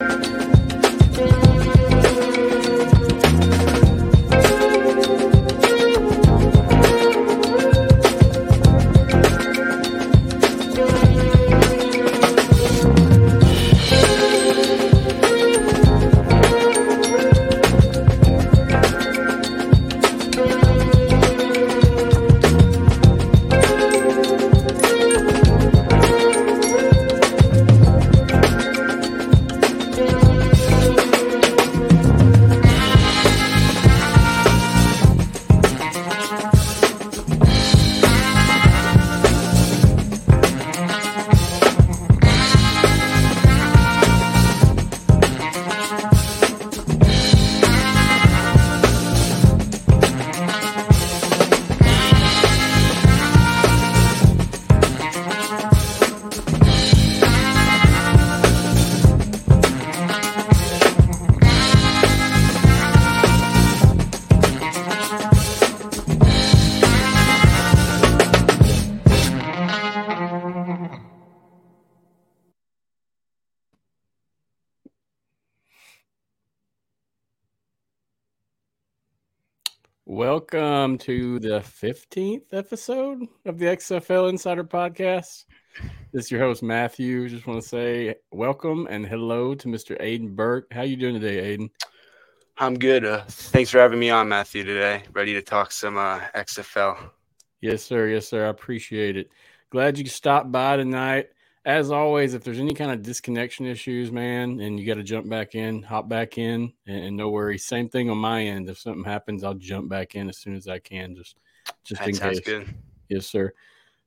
Welcome to the 15th episode of the XFL Insider Podcast. This is your host, Matthew. Just want to say welcome and hello to Mr. Aidan Burke. How you doing today, Aidan? I'm good. Uh, thanks for having me on, Matthew, today. Ready to talk some uh, XFL. Yes, sir. Yes, sir. I appreciate it. Glad you stopped by tonight as always, if there's any kind of disconnection issues, man, and you got to jump back in, hop back in, and, and, no worries. Same thing on my end. If something happens, I'll jump back in as soon as I can, just just that in case. Good. Yes, sir.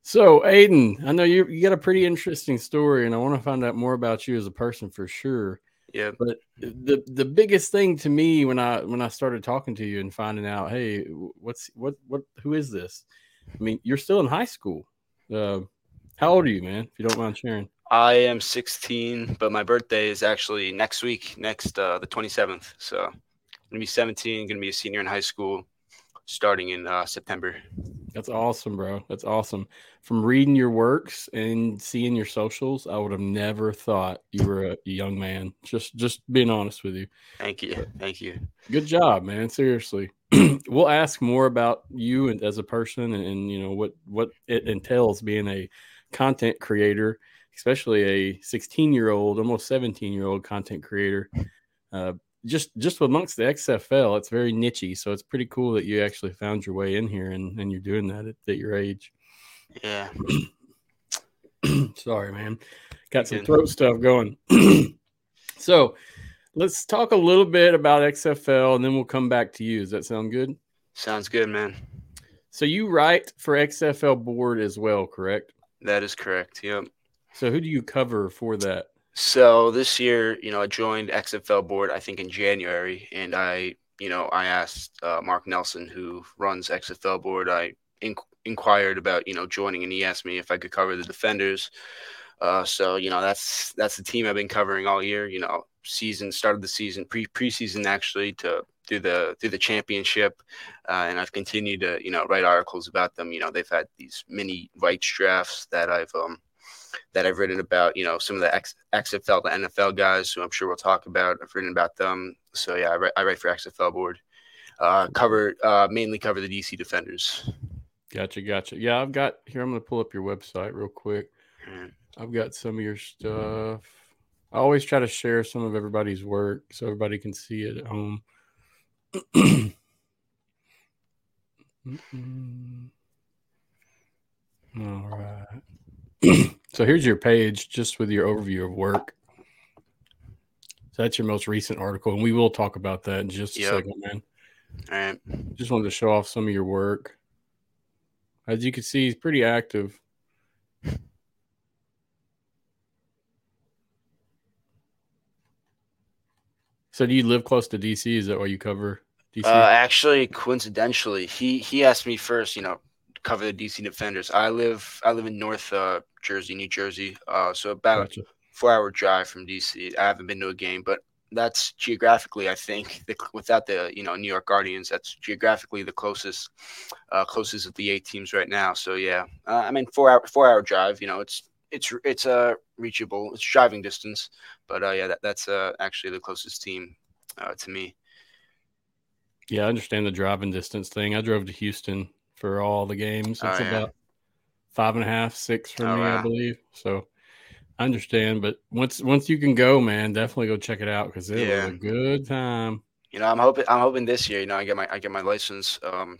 So, Aidan, I know you you got a pretty interesting story, and I want to find out more about you as a person for sure. Yeah. But the the biggest thing to me when I when I started talking to you and finding out, hey, what's what what who is this? I mean, you're still in high school. Uh, how old are you, man? If you don't mind sharing. I am 16, but my birthday is actually next week, next uh, the 27th. So I'm gonna be 17, gonna be a senior in high school, starting in uh, September. That's awesome, bro. That's awesome. From reading your works and seeing your socials, I would have never thought you were a young man. Just, just being honest with you. Thank you. Thank you. Good job, man. Seriously. we'll ask more about you and as a person and, and you know what what it entails being a content creator, especially a 16 year old, almost 17 year old content creator. Uh, just just amongst the XFL, it's very nichey. So it's pretty cool that you actually found your way in here and, and you're doing that at, at your age. Yeah. Sorry, man. Got some throat stuff going. so let's talk a little bit about XFL and then we'll come back to you. Does that sound good? Sounds good, man. So you write for XFL board as well, correct? That is correct. Yep. So who do you cover for that? So this year, you know, I joined XFL board I think in January, and I, you know, I asked uh, Mark Nelson, who runs XFL board, I inquired about, you know, joining, and he asked me if I could cover the defenders. Uh, so you know, that's that's the team I've been covering all year. You know, season started the season pre preseason actually to through the through the championship, uh, and I've continued to you know write articles about them. You know, they've had these mini rights drafts that I've um that I've written about. You know, some of the XFL, the NFL guys, who I'm sure we'll talk about. I've written about them. So yeah, I write, I write for XFL board. Uh, cover uh, mainly cover the DC Defenders. Gotcha, gotcha. Yeah, I've got here. I'm going to pull up your website real quick. I've got some of your stuff. I always try to share some of everybody's work so everybody can see it at home. All right. so here's your page just with your overview of work. So that's your most recent article, and we will talk about that in just a yep. second, man. All right. Just wanted to show off some of your work. As you can see, he's pretty active. So do you live close to DC? Is that why you cover DC? Uh, actually, coincidentally, he he asked me first. You know, cover the DC Defenders. I live I live in North uh, Jersey, New Jersey. Uh, so about gotcha. a four hour drive from DC. I haven't been to a game, but that's geographically, I think, the, without the you know New York Guardians, that's geographically the closest uh, closest of the eight teams right now. So yeah, uh, I mean four hour four hour drive. You know, it's it's it's uh reachable. It's driving distance, but uh, yeah, that, that's uh actually the closest team uh, to me. Yeah, I understand the driving distance thing. I drove to Houston for all the games. It's oh, yeah. about five and a half, six for oh, me, wow. I believe. So I understand, but once once you can go, man, definitely go check it out because it yeah. was a good time. You know, I'm hoping I'm hoping this year, you know, I get my I get my license. Um,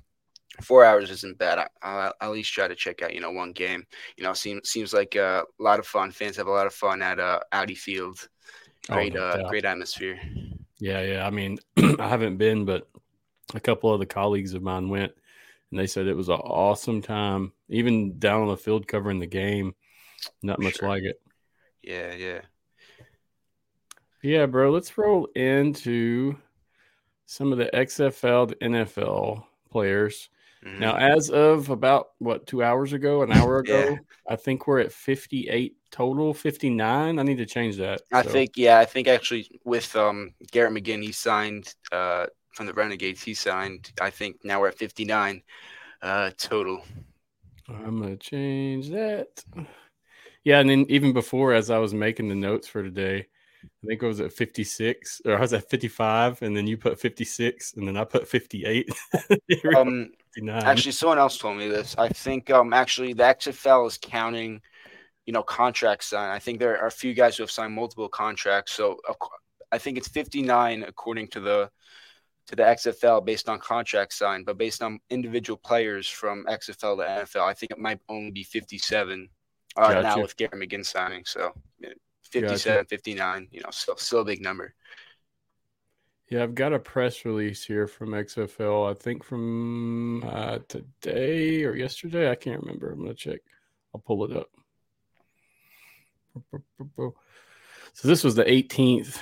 four hours isn't bad. I, will at least try to check out, you know, one game. You know, seems seems like a lot of fun. Fans have a lot of fun at uh, Audi Field. Oh, great, oh, uh, great atmosphere. Yeah, yeah. I mean, I haven't been, but a couple of the colleagues of mine went, and they said it was an awesome time. Even down on the field covering the game, not much sure. like it. Yeah, yeah. Yeah, bro. Let's roll into some of the XFL to NFL players. Mm-hmm. Now, as of about what two hours ago, an hour ago, yeah. I think we're at 58 total, 59. I need to change that. I so. think, yeah, I think actually with um, Garrett McGinn, he signed uh, from the Renegades. He signed. I think now we're at 59 uh, total. I'm gonna change that. Yeah, and then even before, as I was making the notes for today, I think it was at 56 or I was at 55, and then you put 56, and then I put 58. um, actually, someone else told me this. I think um actually the XFL is counting, you know, contracts signed. I think there are a few guys who have signed multiple contracts. So I think it's 59 according to the to the XFL based on contract signed, but based on individual players from XFL to NFL, I think it might only be 57 uh, gotcha. now with Gary McGinn signing. So 57, gotcha. 59, you know, still, still a big number. Yeah, I've got a press release here from XFL. I think from uh, today or yesterday. I can't remember. I'm gonna check. I'll pull it up. So this was the 18th,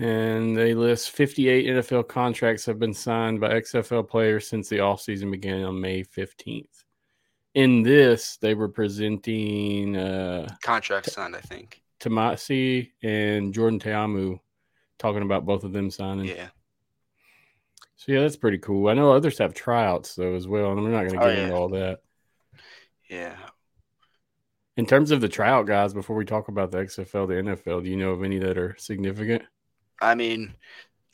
and they list 58 NFL contracts have been signed by XFL players since the offseason began on May 15th in this they were presenting uh contract signed, I think. Tomasi and Jordan Ta'amu talking about both of them signing. Yeah. So yeah, that's pretty cool. I know others have tryouts though as well, and we're not going to oh, get oh, yeah. into all that. Yeah. In terms of the tryout guys, before we talk about the XFL, the NFL, do you know of any that are significant? I mean,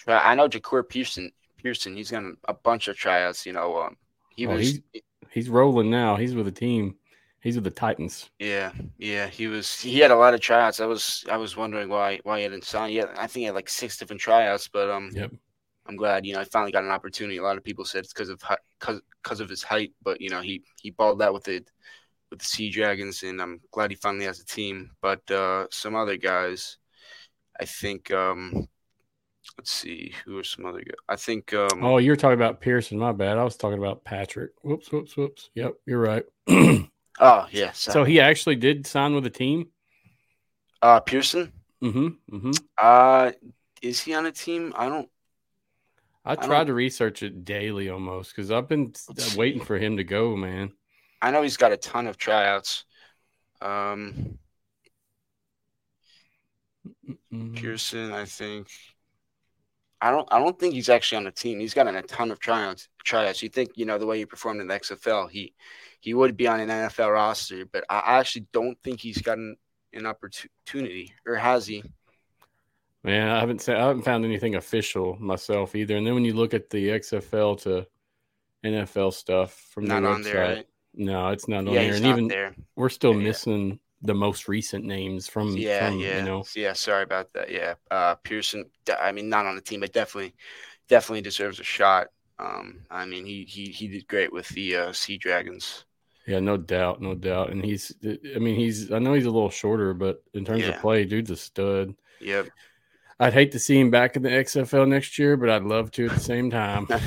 I know Jahcour Pearson. Pearson, he's got a bunch of tryouts. You know, um, he oh, was he's rolling now. He's with the team. He's with the Titans. Yeah, yeah. He was. He had a lot of tryouts. I was. I was wondering why why he hadn't signed yet. I think he had like six different tryouts, but um. Yep. I'm glad you know I finally got an opportunity. A lot of people said it's because of because of his height, but you know he he balled out with it with the Sea Dragons, and I'm glad he finally has a team. But uh, some other guys, I think um, let's see who are some other guys. I think. Um, oh, you're talking about Pearson. My bad. I was talking about Patrick. Whoops, whoops, whoops. Yep, you're right. oh yes. So he actually did sign with a team. Uh, Pearson. Mm-hmm. Mm-hmm. Uh, is he on a team? I don't. I tried I to research it daily almost because I've been waiting for him to go, man. I know he's got a ton of tryouts. Um, Pearson, I think. I don't I don't think he's actually on the team. He's gotten a ton of tryouts. Tryouts. You think you know the way he performed in the XFL, he he would be on an NFL roster, but I actually don't think he's gotten an opportunity, or has he? Man, I haven't said I haven't found anything official myself either. And then when you look at the XFL to NFL stuff from not the website, there, right? no, it's not on yeah, there. And even there. we're still yeah. missing the most recent names from yeah from, yeah. you know yeah sorry about that. Yeah uh pearson i mean not on the team but definitely definitely deserves a shot. Um i mean he he he did great with the uh sea dragons. Yeah no doubt no doubt. And he's i mean he's i know he's a little shorter but in terms yeah. of play dude's a stud. Yep. I'd hate to see him back in the xfl next year but i'd love to at the same time.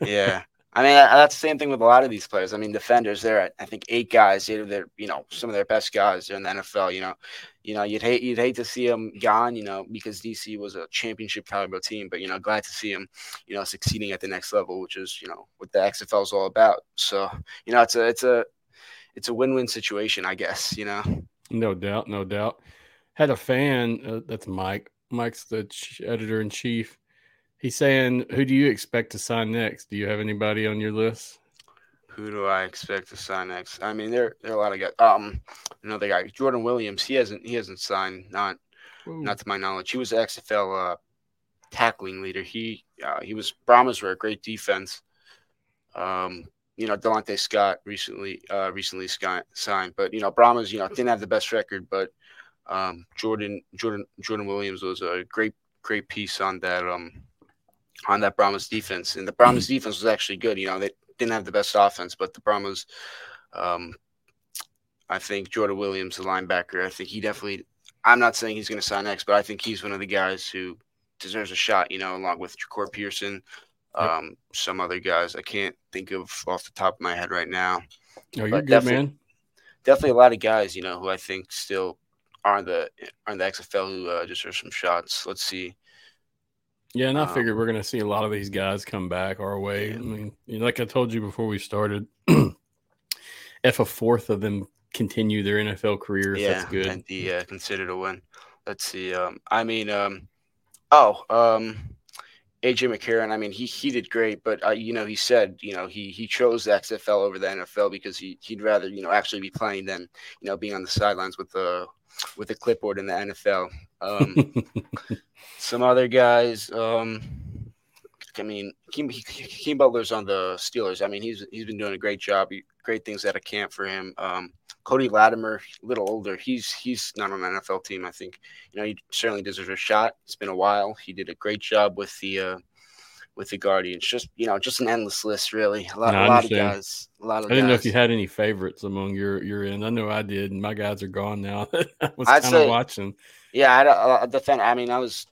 Yeah I mean, that's the same thing with a lot of these players. I mean, defenders, they're I think eight guys. They're, you know, some of their best guys are in the NFL. You know, you know, you'd hate you'd hate to see them gone. You know, because DC was a championship caliber team. But you know, glad to see them, you know, succeeding at the next level, which is you know what the XFL is all about. So you know, it's a it's a it's a win win situation, I guess. You know. No doubt, no doubt. Had a fan. Uh, that's Mike. Mike's the editor in chief He's saying, "Who do you expect to sign next? Do you have anybody on your list?" Who do I expect to sign next? I mean, there there are a lot of guys. Um, another guy, Jordan Williams. He hasn't he hasn't signed. Not Ooh. not to my knowledge. He was the XFL uh, tackling leader. He uh, he was Brahmas were a great defense. Um, you know, Delontae Scott recently uh, recently signed, but you know, Brahmas, you know, didn't have the best record, but um, Jordan Jordan Jordan Williams was a great great piece on that um on that Brahmas defense, and the Brahmas mm-hmm. defense was actually good. You know, they didn't have the best offense, but the Brahmas, um, I think Jordan Williams, the linebacker, I think he definitely. I'm not saying he's going to sign next, but I think he's one of the guys who deserves a shot. You know, along with Jahcour Pearson, um, some other guys I can't think of off the top of my head right now. Oh, you're but good, man. Definitely a lot of guys, you know, who I think still are the are the XFL who uh, deserve some shots. Let's see. Yeah, and I um, figured we're going to see a lot of these guys come back our way. Yeah. I mean, you know, like I told you before we started, if a fourth of them continue their NFL careers, yeah, that's good. And be uh, considered a win. Let's see. Um, I mean, um, oh, um, AJ McCarron. I mean, he he did great, but uh, you know, he said, you know, he he chose the XFL over the NFL because he he'd rather you know actually be playing than you know being on the sidelines with the with a clipboard in the NFL. Um, some other guys. Um, I mean, Keem, Butler's on the Steelers. I mean, he's he's been doing a great job. Great things at a camp for him. Um, Cody Latimer, a little older. He's he's not on an NFL team. I think you know he certainly deserves a shot. It's been a while. He did a great job with the uh, with the Guardians. Just you know, just an endless list, really. A lot, no, a lot of guys. A lot of. I didn't guys. know if you had any favorites among your your end. I know I did. and My guys are gone now. I was kind of watching. Yeah, I, I defend. I mean, I was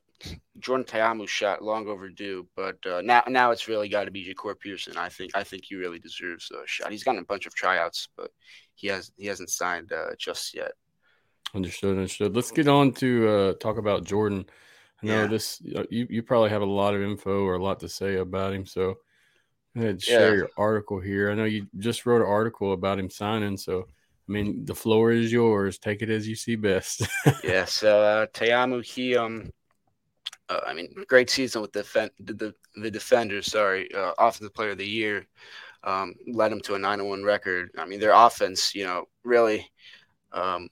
Jordan Ta'amu shot long overdue, but uh, now now it's really got to be Jahcour Pearson. I think I think he really deserves a shot. He's gotten a bunch of tryouts, but he has he hasn't signed uh, just yet. Understood. Understood. Let's get on to uh, talk about Jordan. I know yeah. this. You you probably have a lot of info or a lot to say about him. So ahead, share yeah. your article here. I know you just wrote an article about him signing. So I mean, the floor is yours. Take it as you see best. yeah. So uh, Ta'amu, he um, uh, I mean, great season with the the, the defenders. Sorry, uh, offensive player of the year. Um, led them to a 9-1 record. I mean, their offense, you know, really um,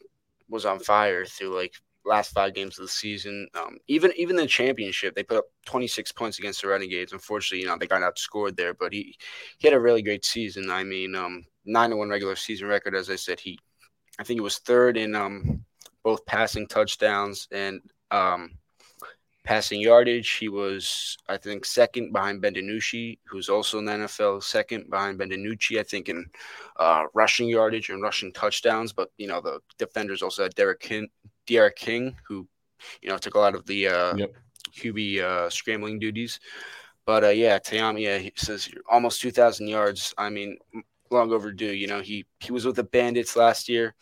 was on fire through like last five games of the season. Um, even even the championship, they put up 26 points against the Renegades. Unfortunately, you know they got outscored there, but he he had a really great season. I mean, um, nine to one regular season record. As I said, he I think he was third in um, both passing touchdowns and um, passing yardage. He was, I think, second behind Ben DiNucci, who's also in the NFL, second behind Ben DiNucci, I think, in uh, rushing yardage and rushing touchdowns. But, you know, the defenders also had Derek King, D'Eriq King, who, you know, took a lot of the uh, yep. QB uh, scrambling duties. But, uh, yeah, Ta'amu, yeah, he says almost 2,000 yards. I mean, long overdue. You know, he, he was with the Bandits last year.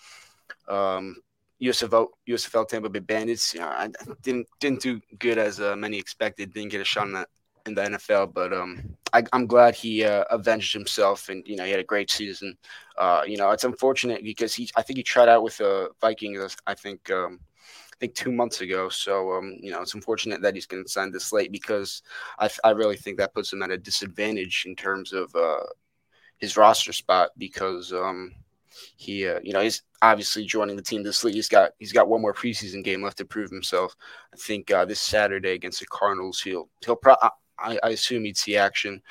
Um, USFL USFL Tampa Bay Bandits. You know, I didn't didn't do good as uh, many expected. Didn't get a shot in the in the NFL, but um, I, am glad he uh, avenged himself, and you know he had a great season. Uh, you know, it's unfortunate because he I think he tried out with the Vikings. I think um, I think two months ago. So um, you know, it's unfortunate that he's going to sign this late because I I really think that puts him at a disadvantage in terms of uh, his roster spot because um he uh, you know he's obviously joining the team this league. He's got he's got one more preseason game left to prove himself. I think uh, this Saturday against the Cardinals, he'll he'll pro- I, I assume he'd see action.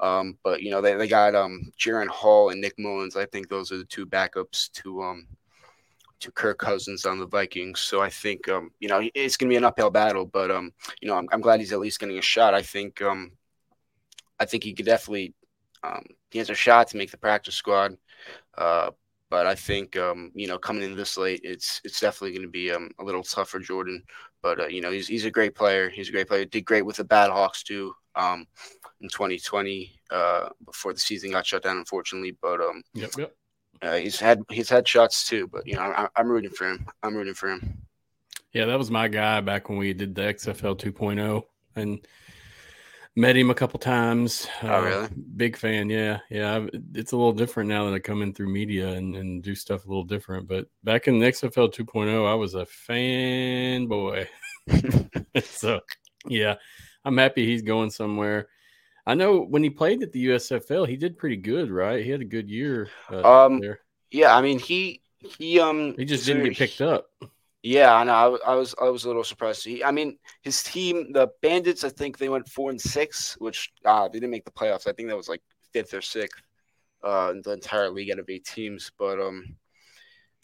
Um, but you know they, they got um Jaren Hall and Nick Mullens. I think those are the two backups to um to Kirk Cousins on the Vikings. So I think um you know it's gonna be an uphill battle, but um you know I'm, I'm glad he's at least getting a shot. I think um I think he could definitely um he has a shot to make the practice squad. Uh, but I think um, you know coming in this late, it's it's definitely going to be um, a little tough for Jordan. But uh, you know he's he's a great player. He's a great player. Did great with the BattleHawks too um, in 2020 uh, before the season got shut down, unfortunately. But um, yep, yep. Uh, he's had he's had shots too. But you know I, I'm rooting for him. I'm rooting for him. Yeah, that was my guy back when we did the XFL 2.0, and Met him a couple times. Oh, uh, really? Big fan. Yeah. Yeah. It's a little different now that I come in through media and, and do stuff a little different. But back in the XFL 2.0, I was a fanboy. so, yeah, I'm happy he's going somewhere. I know when he played at the USFL, he did pretty good, right? He had a good year. Uh, Um, there. Yeah, I mean he he um He just didn't get picked up. Yeah, I know. I, I was I was a little surprised. He, I mean, his team, the Bandits, I think they went four and six, which uh, they didn't make the playoffs. I think that was like fifth or sixth uh, in the entire league out of eight teams. But um,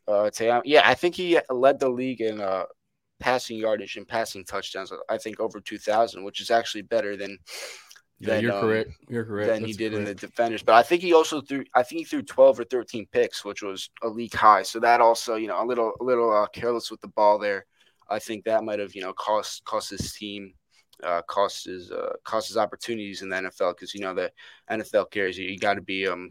uh, yeah, I think he led the league in uh, passing yardage and passing touchdowns. I think over two thousand, which is actually better than Yeah, than, you're um, correct. You're correct. than he That's did in the defenders. But I think he also threw. I think he threw twelve or thirteen picks, which was a league high. So that also, you know, a little a little uh, careless with the ball there. I think that might have you know cost cost his team, uh, cost his uh, cost his opportunities in the NFL because you know the NFL carries you. You got to be um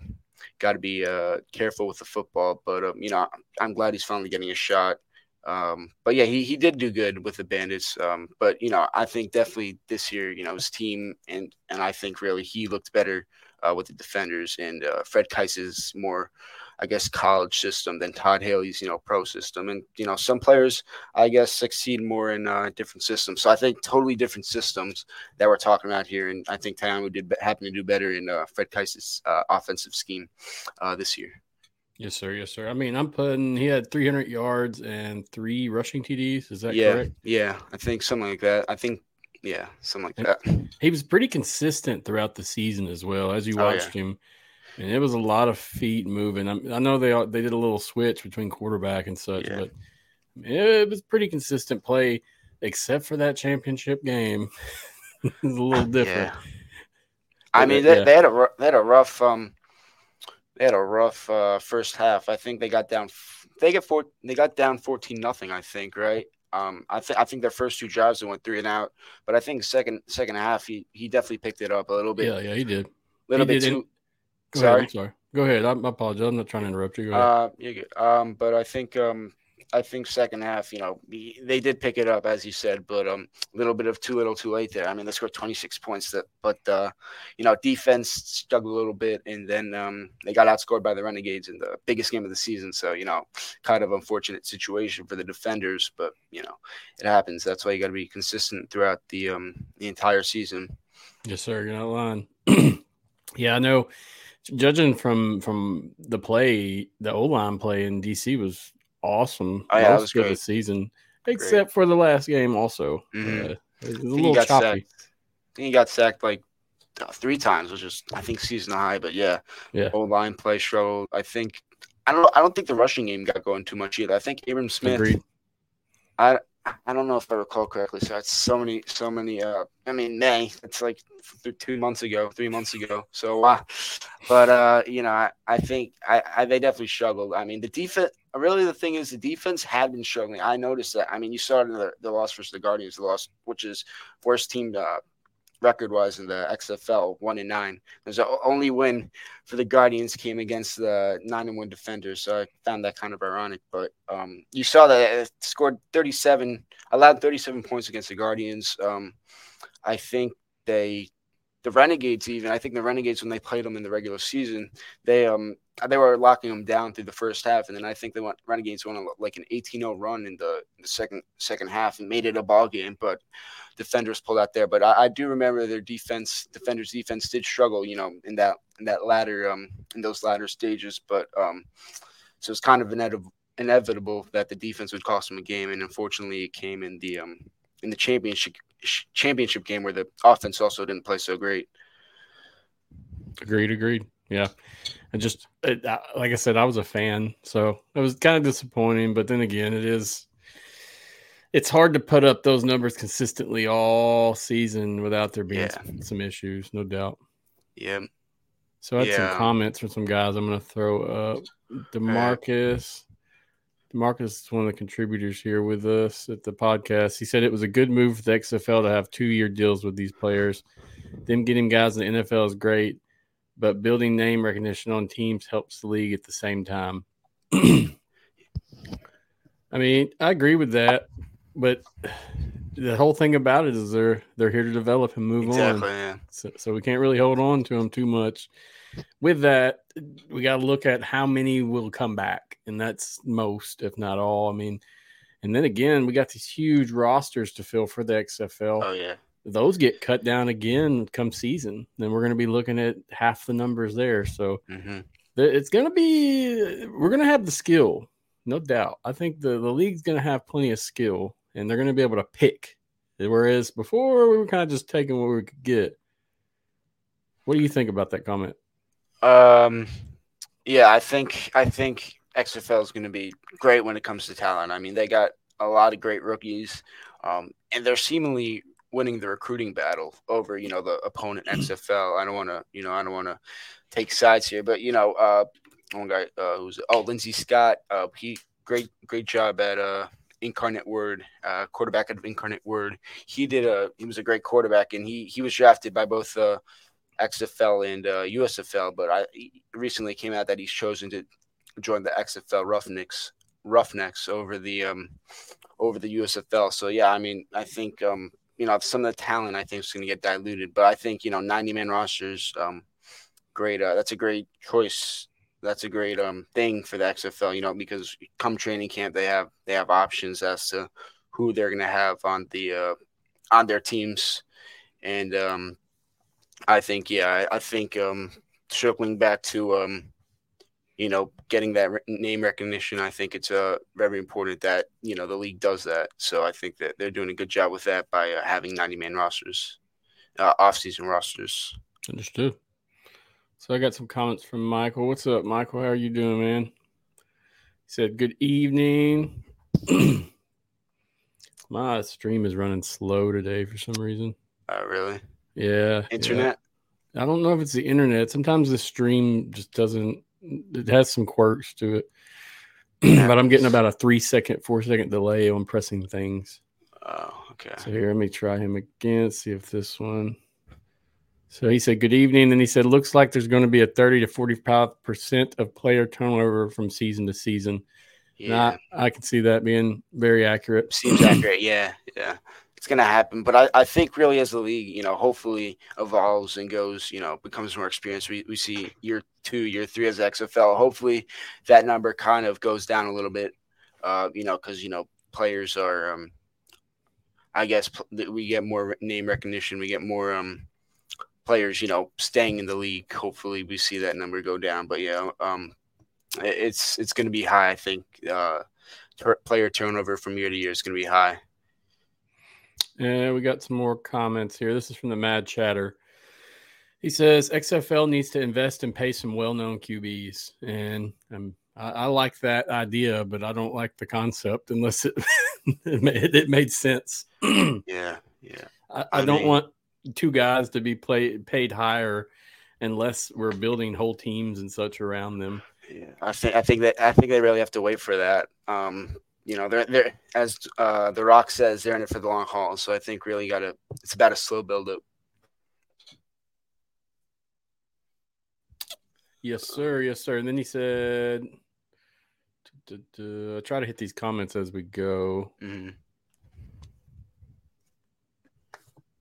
got to be uh careful with the football. But um, you know, I'm glad he's finally getting a shot. Um, but yeah, he, he did do good with the Bandits. Um, but you know, I think definitely this year, you know, his team and and I think really he looked better uh, with the defenders and uh, Fred Kaiss's more, I guess, college system than Todd Haley's you know pro system. And you know, some players I guess succeed more in uh, different systems. So I think totally different systems that we're talking about here. And I think Ta'amu did happen to do better in uh, Fred Kaiss's uh, offensive scheme uh, this year. Yes, sir. Yes, sir. I mean, I'm putting he had 300 yards and three rushing TDs. Is that yeah, correct? yeah, I think something like that. I think yeah, something like that. He was pretty consistent throughout the season as well as you Oh, yeah. watched him. And it was a lot of feet moving. I, I know they all- they did a little switch between quarterback and such, Yeah. but it was pretty consistent play, except for that championship game. it was a little different. Yeah. I mean, uh, they, they had a they had a rough um they had a rough uh, first half. I think they got down they get four they got down fourteen nothing. I think right. Um, I think I think their first two drives they went three and out, but I think second second half he he definitely picked it up a little bit, Yeah, yeah, he did. little he bit did, too. Go Sorry. ahead. I'm sorry. Go ahead. I, I apologize. I'm not trying to interrupt you. Go ahead. Uh, good. Um, but I think um, I think second half, you know, they did pick it up as you said, but um, a little bit of too little, too late there. I mean, they scored 26 points, that, but uh, you know, defense struggled a little bit, and then um, they got outscored by the Renegades in the biggest game of the season. So you know, kind of unfortunate situation for the defenders, but you know, it happens. That's why you got to be consistent throughout the um the entire season. Yes, sir. You're not lying. yeah, I know. Judging from from the play, the O line play in DC was awesome. Oh, yeah, that most was of the season, except for the last game. Also, Mhm. uh, it was a I think he little got choppy. sacked. He got sacked like uh, three times, which is I think season high. But yeah, Yeah. old line play struggled. I think I don't I don't think the rushing game got going too much either. I think Abram Smith. Agreed. I I don't know if I recall correctly. So it's so many so many. Uh, I mean May. It's like th- two months ago, three months ago. So, uh, but uh, you know, I, I think I, I they definitely struggled. I mean, the defense. Really, the thing is, the defense had been struggling. I noticed that. I mean, you saw it in the, the loss versus the Guardians, the loss, which is worst team uh, record wise in the XFL, one and nine. There's a only win for the Guardians came against the nine and one defenders. So I found that kind of ironic. But um, you saw that it scored 37, allowed 37 points against the Guardians. Um, I think they, the Renegades, even I think the Renegades when they played them in the regular season, they um they were locking them down through the first half, and then I think went Renegades went on like an 18-0 run in the, the second second half and made it a ball game, but defenders pulled out there. But I, I do remember their defense, defenders' defense did struggle, you know, in that in that latter um in those latter stages. But um, so it's kind of inevitable inevitable that the defense would cost them a game, and unfortunately, it came in the um in the championship championship game where the offense also didn't play so great. Agreed. Agreed. Yeah. and just, it, like I said, I was a fan, so it was kind of disappointing. But then again, it is. It's hard to put up those numbers consistently all season without there being Yeah. some, some issues, no doubt. Yeah, So I had Yeah. some comments from some guys. I'm going to throw up Demarcus. Demarcus is one of the contributors here with us at the podcast. He said it was a good move for the XFL to have two year deals with these players. Them getting guys in the NFL is great, but building name recognition on teams helps the league at the same time. I mean, I agree with that, but the whole thing about it is they're they're here to develop and move on. exactly. Yeah. So, so we can't really hold on to them too much. With that, we got to look at how many will come back, and that's most, if not all. I mean, and then again, we got these huge rosters to fill for the XFL. Oh yeah. those get cut down again come season, then we're going to be looking at half the numbers there. So Mm-hmm. it's going to be we're going to have the skill, no doubt. I think the the league's going to have plenty of skill, and they're going to be able to pick. Whereas before we were kind of just taking what we could get. What do you think about that comment? Um, yeah, I think I think XFL is going to be great when it comes to talent. I mean, they got a lot of great rookies, um, and they're seemingly winning the recruiting battle over you know the opponent XFL. I don't want to you know I don't want to take sides here, but you know, uh, one guy uh, who's oh Lindsey Scott, uh, he great great job at uh Incarnate Word, uh, quarterback of Incarnate Word. He did a he was a great quarterback, and he he was drafted by both uh, XFL and uh, USFL. But I recently came out that he's chosen to join the XFL Roughnecks Roughnecks over the um over the USFL. So yeah, I mean I think um you know some of the talent I think is going to get diluted, but I think you know 90 man rosters um great uh, that's a great choice that's a great um thing for the XFL, you know, because come training camp they have they have options as to who they're gonna have on the uh on their teams. And um I think yeah, I, I think um circling back to um you know getting that re- name recognition, I think it's uh very important that you know the league does that. So I think that they're doing a good job with that by uh, having 90 man rosters, uh, off season rosters. Understood. So I got some comments from Michael. What's up, Michael? How are you doing, man? He said, Good evening. My stream is running slow today for some reason. Uh, really, Yeah. internet. yeah. I don't know if it's the internet. Sometimes the stream just doesn't, it has some quirks to it. but I'm getting about a three second, four second delay on pressing things. Oh, okay. So here, let me try him again. See if this one. So he said, "Good evening." Then he said, "Looks like there's going to be a 30 to 45 percent of player turnover from season to season." Yeah, I, I can see that being very accurate. seems accurate. Yeah, yeah, it's gonna happen. But I, I think really as the league, you know, hopefully evolves and goes, you know, becomes more experienced. We we see year two, year three as XFL. Hopefully that number kind of goes down a little bit. Uh, you know, because you know players are, um, I guess we get more name recognition. We get more um players, you know, staying in the league. Hopefully we see that number go down. But yeah, um, it's it's going to be high. I think uh, player turnover from year to year is going to be high. And we got some more comments here. This is from the Mad Chatter. He says XFL needs to invest and pay some well-known QBs, and um, I, I like that idea, but I don't like the concept unless it it, made, it made sense. I, Yeah, yeah, I I don't mean- want two guys to be play, paid higher unless we're building whole teams and such around them. yeah. I think I think that I think they really have to wait for that. Um, you know, they're they're as uh, the Rock says, they're in it for the long haul. So I think really got to. It's about a slow build up. Yes, sir. Yes, sir. And then he said, "Duh, duh, duh, try to hit these comments as we go. Mhm.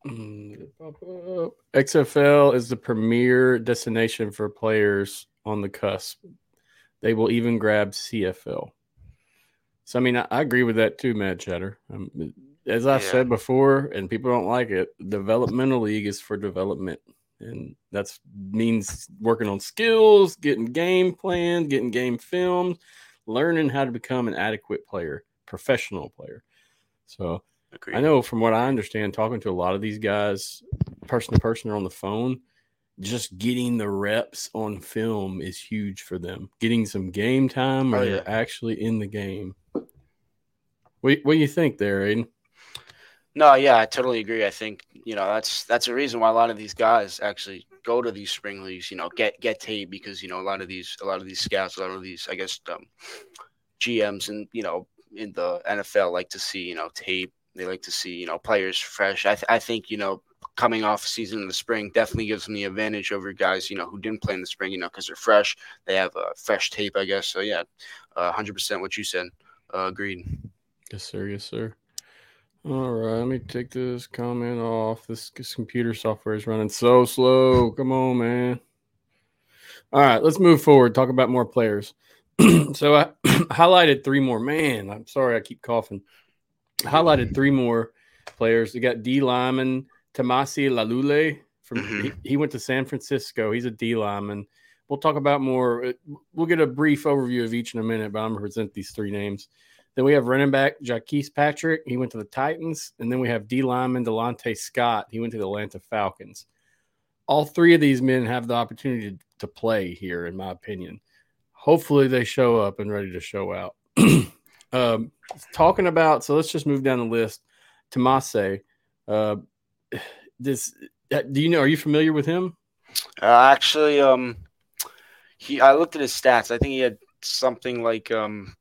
Mm, did it pop up? XFL is the premier destination for players on the cusp. They will even grab CFL. So, I mean, I, I agree with that too, Mad Chatter. Um, as I've Yeah. said before, and people don't like it, developmental league is for development. And that's means working on skills, getting game plans, getting game films, learning how to become an adequate player, professional player. So, Agreed. I know from what I understand, talking to a lot of these guys, person to person or on the phone, just getting the reps on film is huge for them. Getting some game time where Oh, they're yeah. actually in the game. What, what do you think there, Aidan? No, yeah, I totally agree. I think you know that's that's a reason why a lot of these guys actually go to these spring leagues. You know, get get tape because you know a lot of these a lot of these scouts, a lot of these I guess um, GMs and you know in the NFL like to see you know tape. They like to see you know players fresh. I th- I think you know coming off season in the spring definitely gives them the advantage over guys you know who didn't play in the spring. You know because they're fresh. They have uh, fresh tape, I guess. So yeah, hundred percent what you said. Uh, agreed. Yes, sir. Yes, sir. All right, let me take this comment off. This, this computer software is running so slow. Come on, man. All right, let's move forward. Talk about more players. so I highlighted three more. Man, I'm sorry, I keep coughing. Highlighted three more players. We got D lineman, Tomasi Laulile from Mhm. he, he went to San Francisco. He's a D lineman. We'll talk about more. uh, We'll get a brief overview of each in a minute, but I'm gonna present these three names. Then we have running back Jacques Patrick. He went to the Titans, and then we have D lineman Delontae Scott. He went to the Atlanta Falcons. All three of these men have the opportunity to, to play here, in my opinion. Hopefully, they show up and ready to show out. um, talking about, so let's just move down the list. Tomasi, uh, this uh, do you know? Are you familiar with him? Uh, actually, um, he I looked at his stats. I think he had something like um,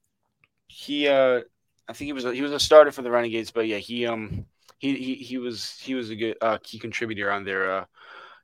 he uh, I think he was a, he was a starter for the Renegades, but yeah, he um, he he, he was he was a good uh, key contributor on their uh,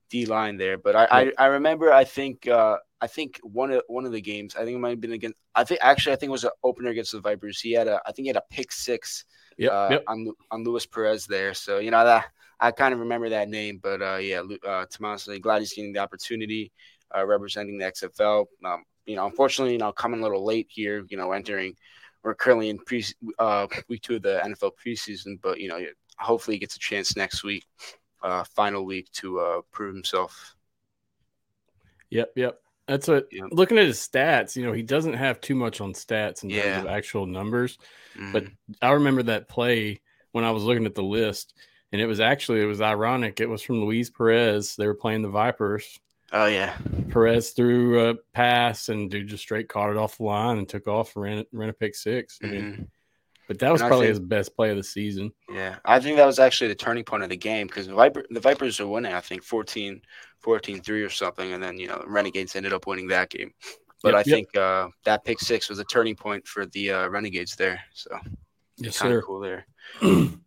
D line there. But I, I I remember I think uh, I think one of one of the games I think it might have been against I think actually I think it was an opener against the Vipers. He had a I think he had a pick six Yep. uh, yep. on on Luis Perez there. So you know that I kind of remember that name, but uh, yeah, uh, Tomasi, glad he's getting the opportunity uh, representing the XFL. Um, you know, unfortunately, you know, coming a little late here. You know, entering we're currently in pre uh, week two of the NFL preseason, but you know, hopefully he gets a chance next week, uh, final week to uh, prove himself. Yep. Yep. That's what. Yep. Looking at his stats, you know, he doesn't have too much on stats in Yeah. terms of actual numbers. But Mhm. I remember that play when I was looking at the list, and it was actually it was ironic. It was from Luis Perez. They were playing the Vipers. oh yeah, Perez threw a pass, and dude just straight caught it off the line and took off ran, ran a pick six. I mean, Mhm. but that was And probably think- his best play of the season. Yeah, I think that was actually the turning point of the game because the Viper the Vipers are winning, I think 14 14-3 or something, and then you know Renegades ended up winning that game. But Yep, I yep. think uh, that pick six was a turning point for the uh, Renegades there. So Yes, kind sir. of cool there.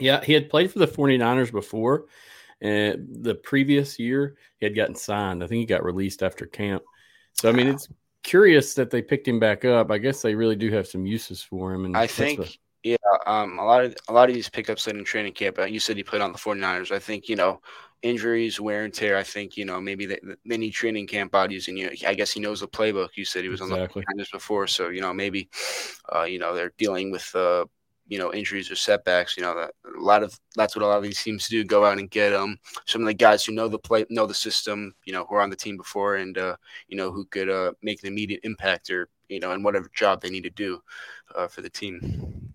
yeah, he had played for the 49ers before. And the previous year, he had gotten signed. I think he got released after camp. So, I mean, it's curious that they picked him back up. I guess they really do have some uses for him. And I think the- yeah, um, a lot of a lot of these pickups late in training camp. Uh, you said he played on the 49ers. I think you know injuries, wear and tear. I think you know maybe they, they need training camp bodies, and you know I guess he knows the playbook. You said he was Exactly. on the 49ers before, so you know maybe uh, you know they're dealing with uh, you know injuries or setbacks. You know that a lot of that's what a lot of these teams do. Go out and get um some of the guys who know the play, know the system. You know who are on the team before, and uh, you know who could uh, make an immediate impact or you know in whatever job they need to do uh, for the team.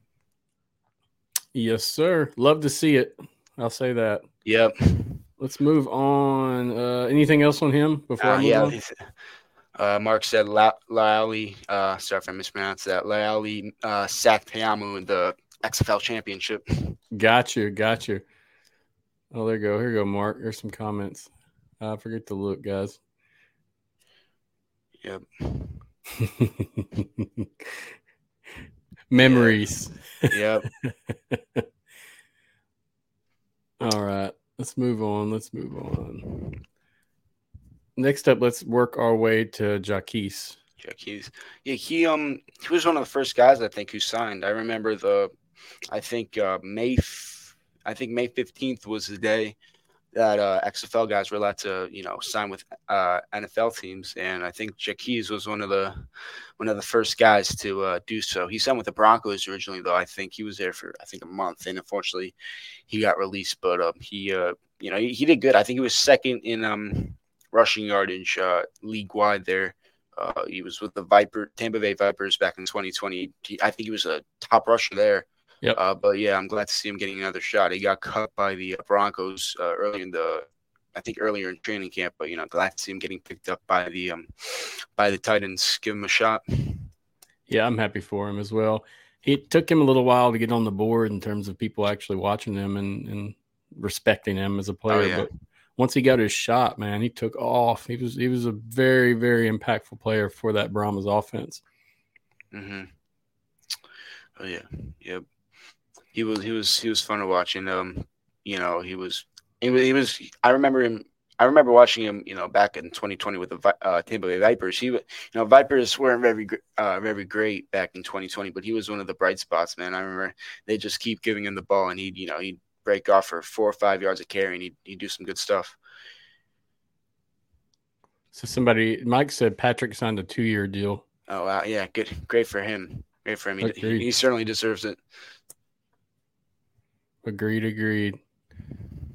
yes, sir. Love to see it. I'll say that. Yep. Let's move on. Uh, anything else on him before I Uh, move yeah. on? Uh, Mark said La- uh, sorry if I mispronounced that. Laali uh, sacked Ta'amu in the XFL championship. Got you. Got you. Oh, there you go. Here you go, Mark. Here's some comments. I forget to look, guys. Yep. Memories. Yep. All right. Let's move on. Let's move on. Next up, let's work our way to Jacques. Hughes. Yeah, he um he was one of the first guys I think who signed. I remember the I think uh May f- I think May 15th was the day that uh XFL guys were allowed to, you know, sign with uh NFL teams and I think Jacques was one of the one of the first guys to uh do so. He signed with the Broncos originally though. I think he was there for I think a month and unfortunately he got released but uh he uh you know, he, he did good. I think he was second in um rushing yardage uh league wide there. Uh, he was with the Viper Tampa Bay Vipers back in 2020. He, I think he was a top rusher there. Yep. Uh, but yeah, I'm glad to see him getting another shot. He got cut by the Broncos uh, early in the, I think earlier in training camp. But you know, glad to see him getting picked up by the um, by the Titans. Give him a shot. Yeah, I'm happy for him as well. It took him a little while to get on the board in terms of people actually watching him and, and respecting him as a player. yeah. But once he got his shot, man, he took off. He was he was a very very impactful player for that Brahmas offense. Mm-hmm. Oh yeah, yep. He was he was he was fun to watch, and um, you know, he was he was, he was I remember him. I remember watching him, you know, back in 2020 with the uh, Tampa Bay Vipers. He, you know, Vipers weren't very, uh, very great back in 2020, but he was one of the bright spots, man. I remember they just keep giving him the ball, and he'd, you know, he'd break off for four or five yards of carry, and he'd, he'd do some good stuff. So somebody, Mike said Patrick signed a two year deal. Oh wow, yeah, good, great for him. Great for him. He, he certainly deserves it. Agreed, agreed.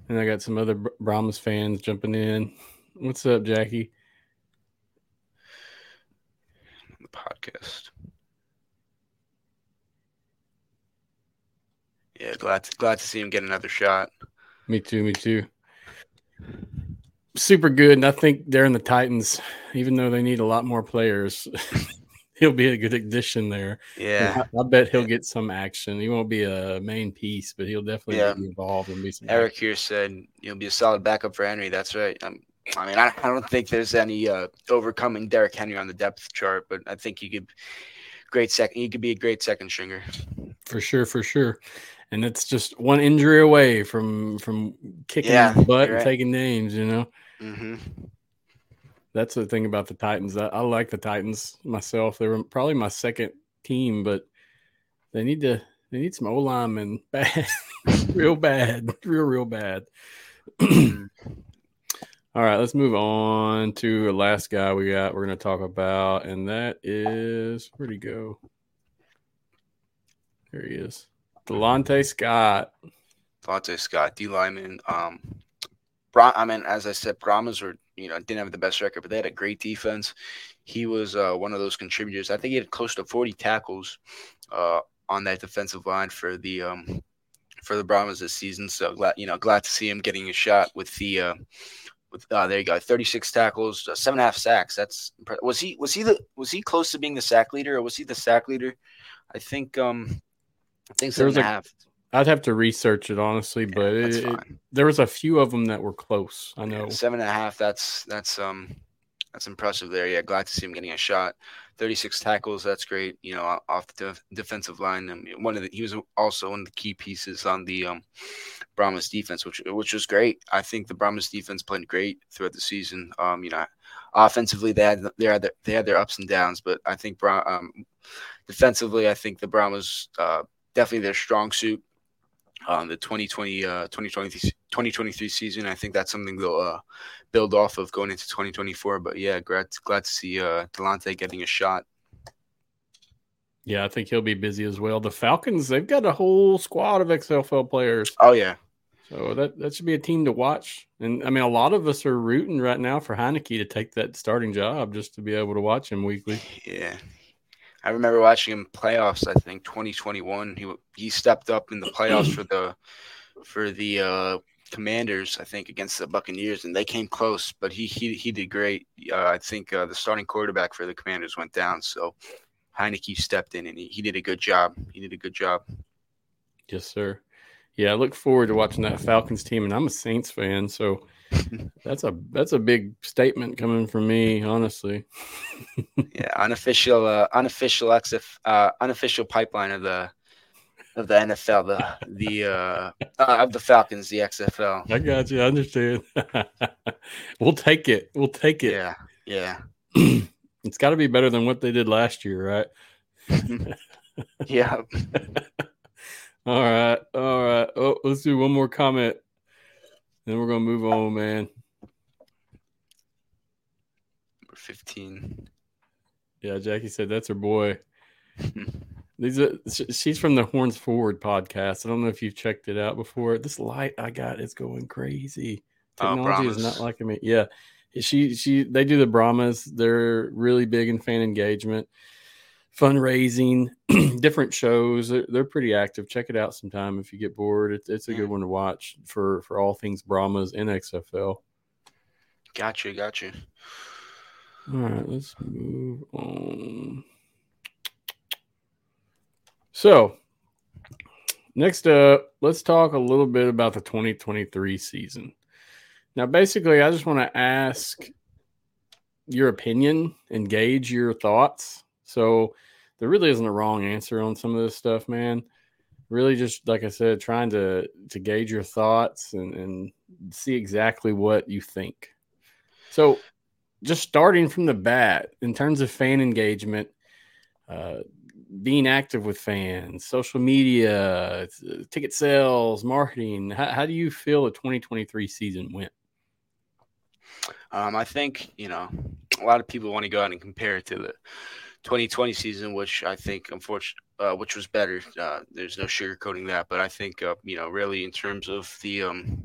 And I got some other Brahmas fans jumping in. What's up, Jackie? The podcast. Yeah, glad to, glad to see him get another shot. Me too. Me too. Super good, and I think they're in the Titans, even though they need a lot more players. he'll be a good addition there. Yeah, I, I, bet he'll get some action. He won't be a main piece, but he'll definitely yeah. be involved and be some. Eric action. here said you'll be a solid backup for Henry. That's right. I'm, I mean, I, I don't think there's any uh, overcoming Derek Henry on the depth chart, but I think you could great second. You could be a great second stringer. For sure, for sure. And it's just one injury away from from kicking yeah, butt right. and taking names. You know. Mm-hmm that's the thing about the Titans. I, I, like the Titans myself. They were probably my second team, but they need to they need some O linemen bad, real bad, real real bad. All right, let's move on to the last guy we got. We're going to talk about, and that is where'd he go? There he is, Delontae Scott. Delontae Scott, D lineman. Um, I mean, as I said, Brahmas were you know didn't have the best record, but they had a great defense. He was uh, one of those contributors. I think he had close to 40 tackles uh, on that defensive line for the um, for the Brahmas this season. So glad you know glad to see him getting a shot with the. Uh, with, uh, there you go, 36 tackles, uh, seven and a half sacks. That's was he was he the was he close to being the sack leader or was he the sack leader? I think um I think seven and a half. I'd have to research it honestly, yeah, but it, it, there was a few of them that were close. I know yeah, seven and a half. That's that's um that's impressive there. Yeah, glad to see him getting a shot. Thirty six tackles. That's great. You know, off the def- defensive line, and one of the he was also one of the key pieces on the um Brahmas defense, which which was great. I think the Brahmas defense played great throughout the season. Um, you know, offensively they had they had their, they had their ups and downs, but I think um defensively, I think the Brahmas uh definitely their strong suit um, the 2020 uh, 2020 2023 season. I think that's something they'll uh, build off of going into 2024. But yeah, glad glad to see uh, Delontae getting a shot. Yeah, I think he'll be busy as well. The Falcons, they've got a whole squad of XFL players. Oh yeah. So that, that should be a team to watch. And I mean, a lot of us are rooting right now for Heinicke to take that starting job just to be able to watch him weekly. Yeah, I remember watching him playoffs. I think 2021. He he stepped up in the playoffs for the for the uh, Commanders. I think against the Buccaneers, and they came close. But he he he did great. Uh, I think uh, the starting quarterback for the Commanders went down, so Heinicke stepped in and he, he did a good job. He did a good job. Yes, sir. Yeah, I look forward to watching that Falcons team, and I'm a Saints fan, so that's a that's a big statement coming from me, honestly. yeah, unofficial, uh, unofficial XF, uh, unofficial pipeline of the of the NFL, the the uh, uh, of the Falcons, the XFL. I got you. I understand. we'll take it. We'll take it. Yeah, yeah. it's got to be better than what they did last year, right? yeah. all right, all right. Oh, let's do one more comment. Then we're gonna move on, man. Fifteen. Yeah, Jackie said that's her boy. These are, she's from the Horns Forward podcast. I don't know if you've checked it out before. This light I got is going crazy. Oh, Technology oh, is not liking me. Yeah, she she they do the Brahmas. They're really big in fan engagement fundraising, different shows. They're, they're, pretty active. Check it out sometime if you get bored. It's, it's a good mm. one to watch for for all things Brahmas and XFL. Gotcha, gotcha. All right, let's move on. So, next up, let's talk a little bit about the 2023 season. Now, basically, I just want to ask your opinion, engage your thoughts so there really isn't a wrong answer on some of this stuff, man. Really, just like I said, trying to to gauge your thoughts and, and see exactly what you think. So, just starting from the bat, in terms of fan engagement, uh, being active with fans, social media, ticket sales, marketing, how, how do you feel the 2023 season went? Um, I think you know a lot of people want to go out and compare it to the 2020 season, which I think, unfortunately, uh, which was better. Uh, there's no sugarcoating that, but I think, uh, you know, really in terms of the um,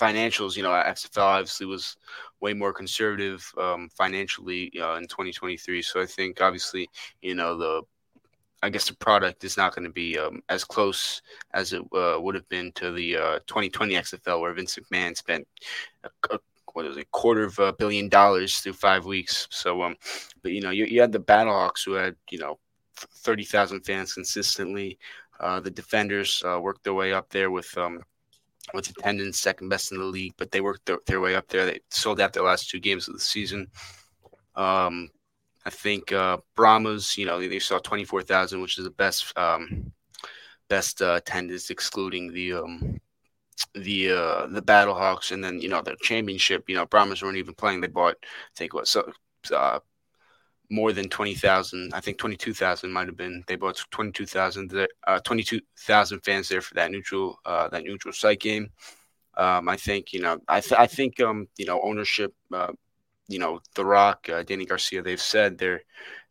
financials, you know, XFL obviously was way more conservative um, financially uh, in 2023. So I think obviously, you know, the I guess the product is not going to be um, as close as it uh, would have been to the uh, 2020 XFL, where Vince McMahon spent a, a what is it, A quarter of a billion dollars through five weeks. So, um, but you know, you, you had the BattleHawks who had you know thirty thousand fans consistently. Uh, the defenders uh, worked their way up there with um, with attendance second best in the league, but they worked their, their way up there. They sold out their last two games of the season. Um, I think uh, Brahmas, you know, they, they saw twenty four thousand, which is the best um, best uh, attendance, excluding the um, the uh, the BattleHawks, and then you know the championship. You know, Brahmas weren't even playing. They bought, I think what so uh, more than 20,000. I think 22,000 might have been. They bought 22,000 uh, 22,000 fans there for that neutral uh, that neutral site game. Um, I think you know I, th- I think um, you know ownership uh, you know The Rock, uh, Danny Garcia, they've said they're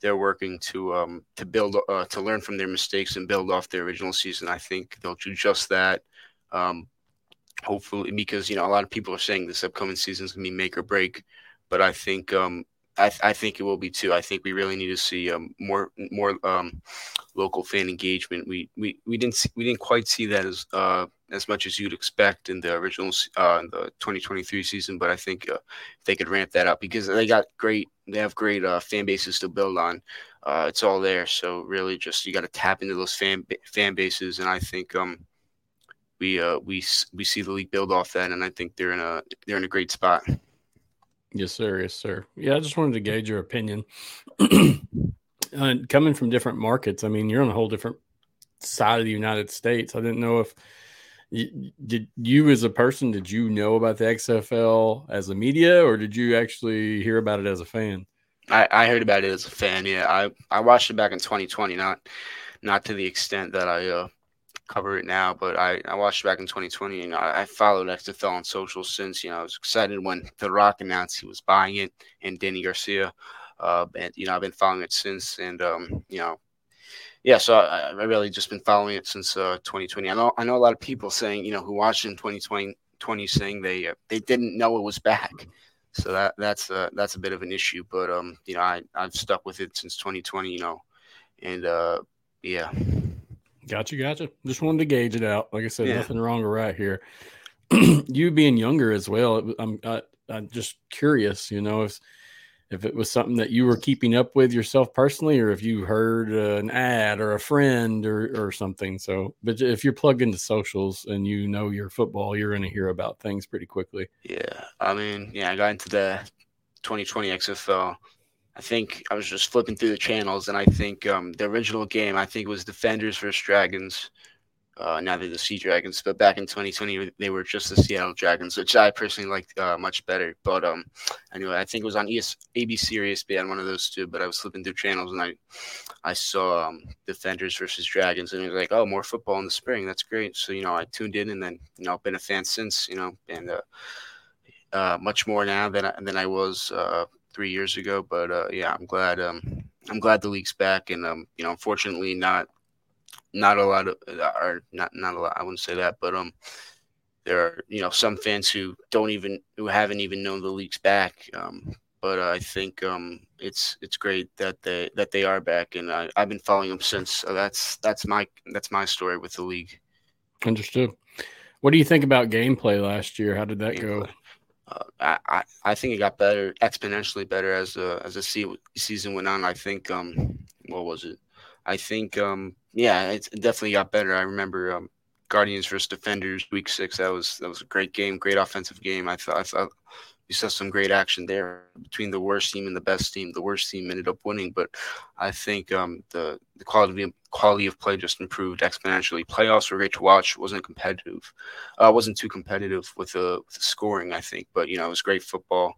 they're working to um, to build uh, to learn from their mistakes and build off their original season. I think they'll do just that. Um, hopefully, because you know a lot of people are saying this upcoming season is gonna be make or break, but I think um, I, th- I, think it will be too. I think we really need to see um, more more um, local fan engagement. We we, we didn't see, we didn't quite see that as uh, as much as you'd expect in the original uh, in the 2023 season, but I think uh, they could ramp that up because they got great they have great uh, fan bases to build on. Uh, it's all there, so really just you got to tap into those fan fan bases, and I think um, we uh, we we see the league build off that, and I think they're in a they're in a great spot. Yes, sir. Yes, sir. Yeah, I just wanted to gauge your opinion. uh, coming from different markets, I mean, you're on a whole different side of the United States. I didn't know if you, did you as a person did you know about the XFL as a media, or did you actually hear about it as a fan? I, I heard about it as a fan. Yeah, I I watched it back in 2020, not not to the extent that I uh, cover it now, but I, I watched back in 2020 and I, I followed XFL on social since. You know, I was excited when The Rock announced he was buying it and Danny Garcia. Uh, and, you know, I've been following it since. And, um, you know, yeah, so I, I really just been following it since uh, 2020. I know I know a lot of people saying, you know, who watched in 2020, 20 saying they uh, they didn't know it was back. So that that's uh, that's a bit of an issue. But um, you know, I I've stuck with it since 2020. You know, and uh, yeah. Gotcha, gotcha. Just wanted to gauge it out. Like I said, yeah. nothing wrong or right here. you being younger as well, I'm I, I'm just curious. You know, if if it was something that you were keeping up with yourself personally, or if you heard uh, an ad or a friend or or something. So, but if you're plugged into socials and you know your football, you're going to hear about things pretty quickly. Yeah, I mean, yeah, I got into the 2020 XFL I think I was just flipping through the channels, and I think um, the original game I think was Defenders versus Dragons. Uh, now they're the Sea Dragons, but back in 2020 they were just the Seattle Dragons, which I personally liked uh, much better. But um, anyway, I think it was on ES- ABC or ESPN, one of those two. But I was flipping through channels and I I saw um, Defenders versus Dragons, and it was like, oh, more football in the spring. That's great. So you know, I tuned in, and then you know, been a fan since. You know, and uh, uh, much more now than I, than I was uh, three years ago. But uh, yeah, I'm glad. Um, I'm glad the league's back, and um, you know, unfortunately, not not a lot of are not not a lot. I wouldn't say that, but um, there are you know some fans who don't even who haven't even known the league's back. Um, but uh, I think um, it's it's great that they that they are back, and I, I've been following them since. So that's that's my that's my story with the league. Understood. What do you think about gameplay last year? How did that gameplay. go? I, I think it got better, exponentially better as the as the season went on. I think um what was it? I think um yeah, it definitely got better. I remember um Guardians versus Defenders week six. That was that was a great game, great offensive game. I thought I thought we saw some great action there between the worst team and the best team. The worst team ended up winning, but I think um, the the quality of, quality of play just improved exponentially. Playoffs were great to watch. wasn't competitive. Uh, wasn't too competitive with the, with the scoring, I think, but you know it was great football.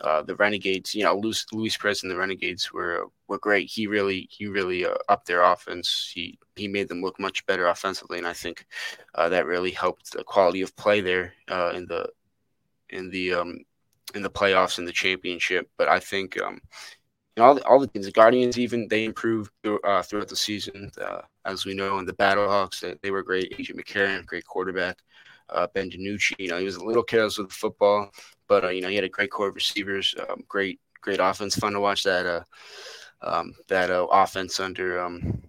Uh, the Renegades, you know, Luis, Luis Perez and the Renegades were were great. He really he really uh, upped their offense. He he made them look much better offensively, and I think uh, that really helped the quality of play there uh, in the in the um, in the playoffs and the championship. But I think um, you know, all the, all the teams, the Guardians, even they improved through, uh, throughout the season. Uh, as we know, And the BattleHawks, they, they were great. AJ McCarron, great quarterback. uh, Ben DiNucci. You know, he was a little careless with the football, but uh, you know he had a great core of receivers, um, great great offense. Fun to watch that uh, um, that uh, offense under um,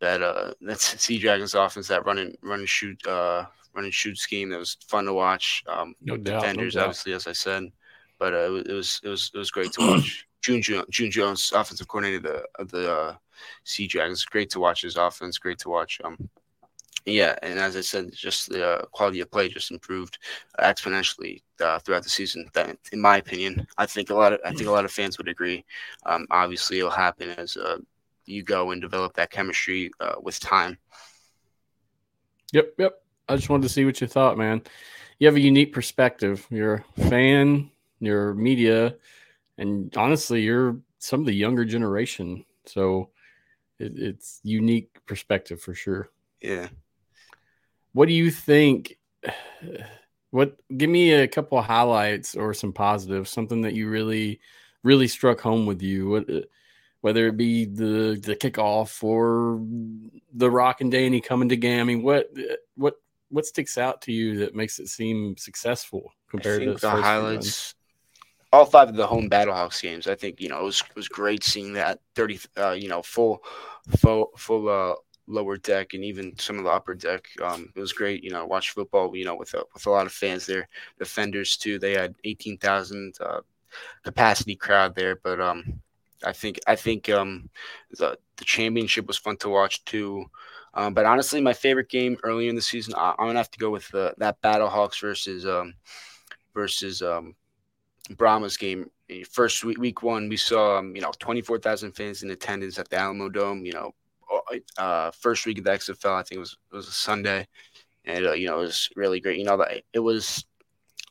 that uh, that's Sea Dragons offense, that running run and shoot uh, run and shoot scheme. That was fun to watch. Um, no doubt, defenders, no obviously, as I said, but uh, it was it was it was great to watch. June, June Jones, offensive coordinator of the of the uh, Sea Dragons, great to watch his offense. Great to watch. Um, yeah, and as I said, just the uh, quality of play just improved exponentially uh, throughout the season. That, in my opinion, I think a lot of I think a lot of fans would agree. Um, obviously, it'll happen as uh, you go and develop that chemistry uh, with time. Yep, yep. I just wanted to see what you thought, man. You have a unique perspective. You're a fan, you're media, and honestly, you're some of the younger generation. So it, it's unique perspective for sure. Yeah. What do you think? What give me a couple of highlights or some positives, something that you really, really struck home with you. What, whether it be the the kickoff or the Rock and Danny coming to mean, what what what sticks out to you that makes it seem successful compared to the highlights? All five of the home BattleHawks games, I think you know it was it was great seeing that thirty, uh, you know, full, full, full uh, lower deck and even some of the upper deck. Um, it was great, you know, watch football, you know, with a, with a lot of fans there. Defenders too, they had eighteen thousand uh, capacity crowd there, but um, I think I think um, the the championship was fun to watch too. Um, but honestly, my favorite game earlier in the season, I, am gonna have to go with the, that BattleHawks versus um, versus um, Brahmas game. First week, week one, we saw um, you know 24,000 fans in attendance at the Alamo Dome. You know, uh, first week of the XFL, I think it was it was a Sunday, and uh, you know it was really great. You know, it was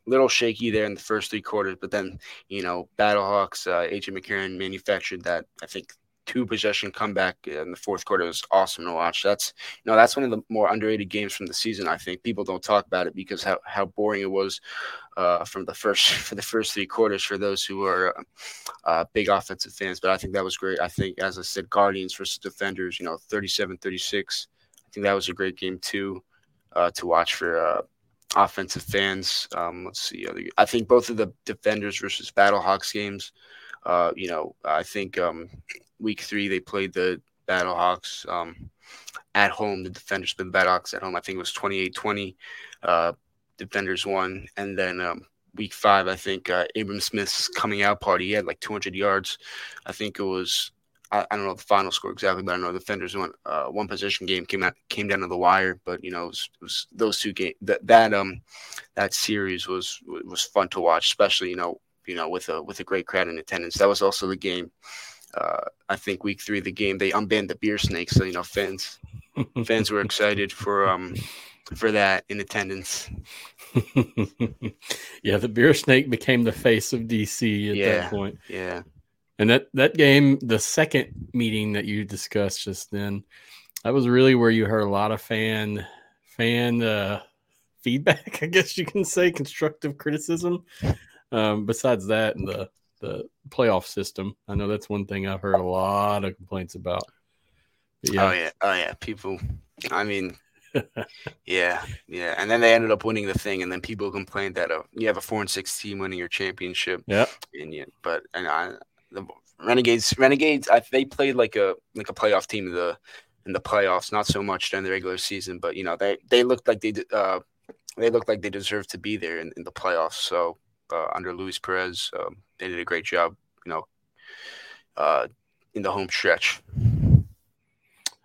a little shaky there in the first three quarters, but then you know BattleHawks, uh, AJ McCarron manufactured that. I think two possession comeback in the fourth quarter was awesome to watch. That's you know that's one of the more underrated games from the season. I think people don't talk about it because how, how boring it was uh, from the first for the first three quarters for those who are uh, big offensive fans. But I think that was great. I think as I said, Guardians versus Defenders, you know, 37-36. I think that was a great game too uh, to watch for uh, offensive fans. Um, let's see. I think both of the Defenders versus BattleHawks games. Uh, you know, I think um, week three they played the BattleHawks um, at home. The defenders played the BattleHawks at home. I think it was 28-20. Uh, defenders won, and then um, week five, I think uh, Abram Smith's coming out party. He had like 200 yards. I think it was. I, don't know the final score exactly, but I know the defenders won. Uh, one possession game came out came down to the wire, but you know it was, it was those two games. That that um that series was was fun to watch, especially you know you know with a with a great crowd in attendance. That was also the game uh, I think week three of the game they unbanned the beer snake, so you know fans fans were excited for um for that in attendance. yeah, the beer snake became the face of DC at yeah, that point. Yeah. And that that game, the second meeting that you discussed just then, that was really where you heard a lot of fan fan uh, feedback. I guess you can say constructive criticism. Um, besides that, and the the playoff system. I know that's one thing I've heard a lot of complaints about. But yeah. Oh yeah, oh yeah. People, I mean, yeah, yeah. And then they ended up winning the thing, and then people complained that uh, you have a four and six team winning your championship. Yeah, and yeah, but and I, the Renegades, Renegades, I, they played like a like a playoff team in the in the playoffs. Not so much during the regular season, but you know they they looked like they uh they looked like they deserved to be there in, in the playoffs. So uh, under Luis Perez. Um, they did a great job, you know, uh, in the home stretch.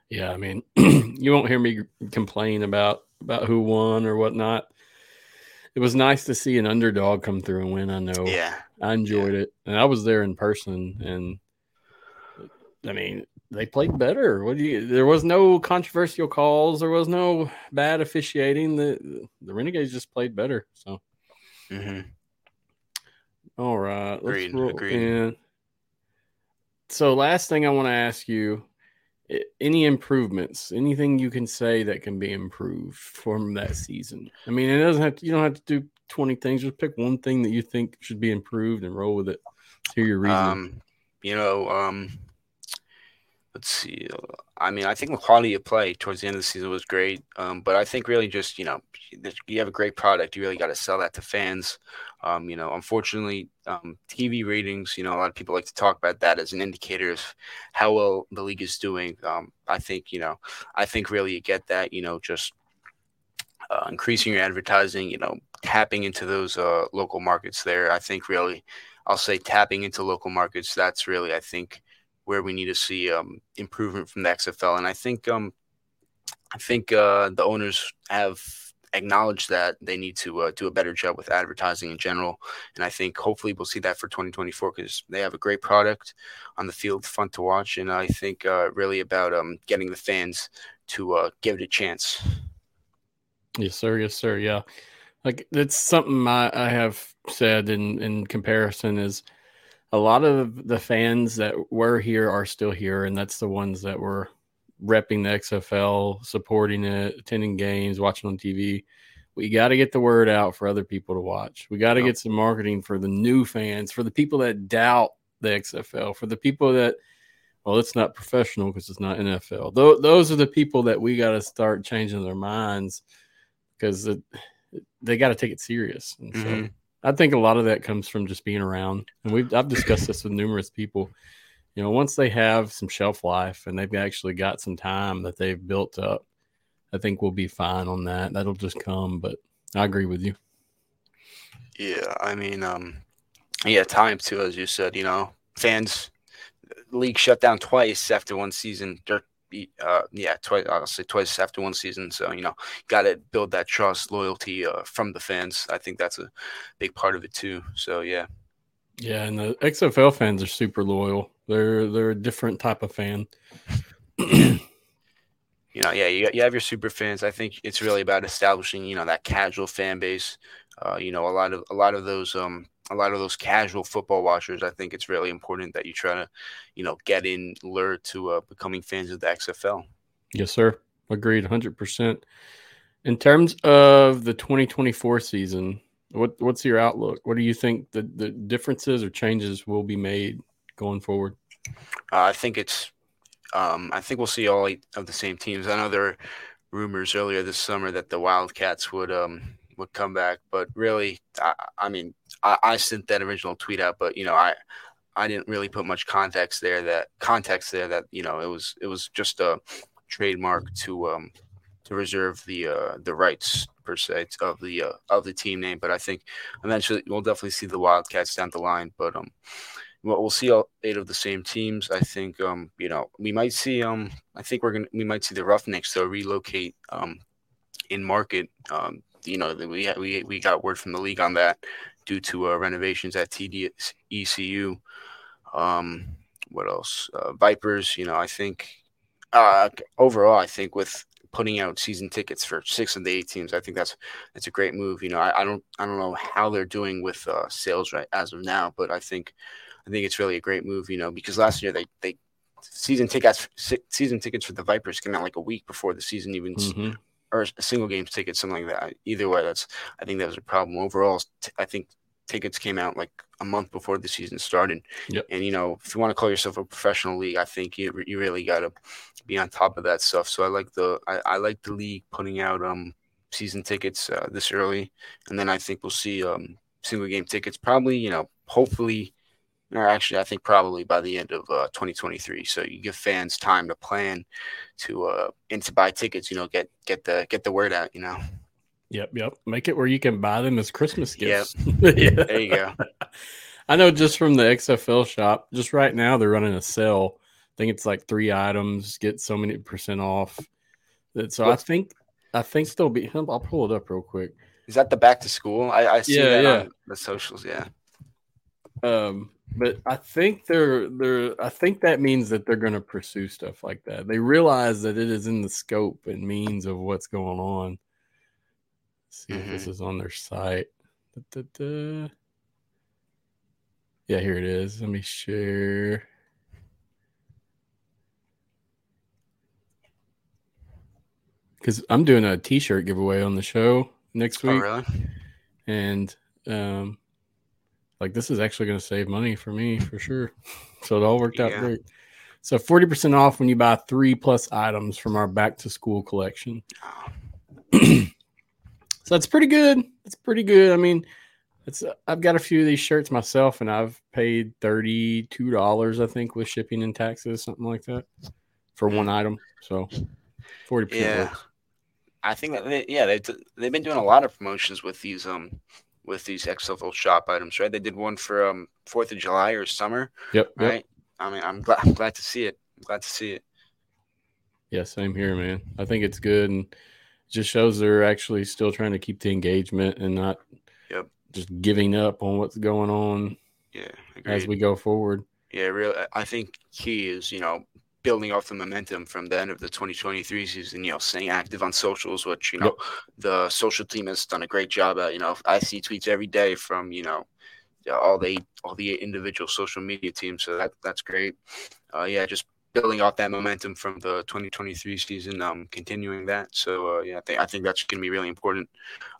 Yeah, I mean, you won't hear me complain about about who won or whatnot. It was nice to see an underdog come through and win. I know. Yeah, I enjoyed yeah. it, and I was there in person. And I mean, they played better. What do you? There was no controversial calls. There was no bad officiating. The the Renegades just played better. So. Mm-hmm. All right. Agreed. Agreed. In. So, last thing I want to ask you any improvements anything you can say that can be improved from that season i mean it doesn't have to, you don't have to do 20 things just pick one thing that you think should be improved and roll with it hear your reason um, you know um, let's see. I mean, I think the quality of play towards the end of the season was great. Um, but I think really just you know you have a great product. You really got to sell that to fans. Um, you know, unfortunately, um, TV ratings. You know, a lot of people like to talk about that as an indicator of how well the league is doing. Um, I think you know, I think really you get that. You know, just uh, increasing your advertising. You know, tapping into those uh, local markets there. I think really, I'll say tapping into local markets. That's really I think where we need to see um, improvement from the XFL. And I think um, I think uh, the owners have acknowledged that they need to uh, do a better job with advertising in general. And I think hopefully we'll see that for 2024 because they have a great product on the field, fun to watch. And I think uh, really about um, getting the fans to uh, give it a chance. Yes, sir. Yes, sir. Yeah. Like that's something I, I have said in, in comparison is – a lot of the fans that were here are still here, and that's the ones that were repping the XFL, supporting it, attending games, watching on TV. We got to get the word out for other people to watch. We got to get some marketing for the new fans, for the people that doubt the XFL, for the people that, well, it's not professional because it's not NFL. Th- those are the people that we got to start changing their minds because they got to take it serious. And mm-hmm. I think a lot of that comes from just being around, and we've I've discussed this with numerous people. You know, once they have some shelf life and they've actually got some time that they've built up, I think we'll be fine on that. That'll just come. But I agree with you. Yeah, I mean, um, yeah, time too, as you said. You know, fans, league shut down twice after one season. They're uh, yeah, twice. I'll say twice after one season. So you know, got to build that trust, loyalty uh, from the fans. I think that's a big part of it too. So yeah. Yeah, and the XFL fans are super loyal. They're they're a different type of fan. you know, yeah, you, you have your super fans. I think it's really about establishing, you know, that casual fan base. Uh, you know, a lot of a lot of those um a lot of those casual football watchers, I think it's really important that you try to, you know, get in, lure to uh, becoming fans of the XFL. Yes, sir. Agreed, hundred percent. In terms of the 2024 season, what what's your outlook? What do you think the the differences or changes will be made going forward? Uh, I think it's, um, I think we'll see all eight of the same teams. I know there were rumors earlier this summer that the Wildcats would um, would come back, but really, I, I mean, I, I sent that original tweet out, but you know, I I didn't really put much context there. That context there that you know it was it was just a trademark to um to reserve the uh the rights per se of the uh, of the team name. But I think eventually we'll definitely see the Wildcats down the line. But um, well, we'll see all eight of the same teams. I think um you know we might see um I think we're gonna we might see the Roughnecks though relocate um in market um you know we we we got word from the league on that due to uh, renovations at TDECU. Um, what else? Uh, Vipers. You know, I think uh, overall, I think with putting out season tickets for six of the eight teams, I think that's that's a great move. You know, I, I don't I don't know how they're doing with uh, sales right as of now, but I think I think it's really a great move. You know, because last year they they season tickets season tickets for the Vipers came out like a week before the season even mm-hmm or a single game ticket, something like that. Either way, that's I think that was a problem. Overall, I think tickets came out like a month before the season started. Yep. And you know, if you want to call yourself a professional league, I think you you really got to be on top of that stuff. So I like the I, I like the league putting out um season tickets uh, this early, and then I think we'll see um single game tickets probably you know hopefully or actually I think probably by the end of uh, 2023. So you give fans time to plan to uh and to buy tickets. You know, get get the get the word out. You know. Yep, yep. Make it where you can buy them as Christmas gifts. Yep. yeah. There you go. I know just from the XFL shop, just right now they're running a sale. I think it's like three items, get so many percent off. So What's, I think I think still be I'll pull it up real quick. Is that the back to school? I, I see yeah, that yeah. on the socials, yeah. Um but I think they're they're I think that means that they're going to pursue stuff like that. They realize that it is in the scope and means of what's going on. Let's see mm-hmm. if this mm-hmm. is on their site. Da, da, da. Yeah, here it is. Let me share. Because I'm doing a T-shirt giveaway on the show next oh, week. Oh, really? And um, like this is actually going to save money for me for sure. So it all worked out great. So 40% off when you buy three plus items from our back to school collection. so that's pretty good. That's pretty good. I mean, it's I've got a few of these shirts myself, and I've paid thirty two dollars, I think, with shipping and taxes, something like that, for one item. So forty percent. Yeah, I think that they, yeah they they've been doing a lot of promotions with these um with these XFL shop items, right? They did one for um Fourth of July or summer. Yep. Right. Yep. I mean, I'm glad I'm glad to see it. I'm glad to see it. Yeah, same here, man. I think it's good and just shows they're actually still trying to keep the engagement and not Yep. just giving up on what's going on Yeah. as we go forward. Yeah, real. I think key is you know building off the momentum from the end of the 2023 season. You know, staying active on socials, which you know the social team has done a great job at. You know, I see tweets every day from you know all the all the individual social media teams, so that that's great. Uh, yeah, just building off that momentum from the 2023 season, um, continuing that. So uh, yeah, I think I think that's going to be really important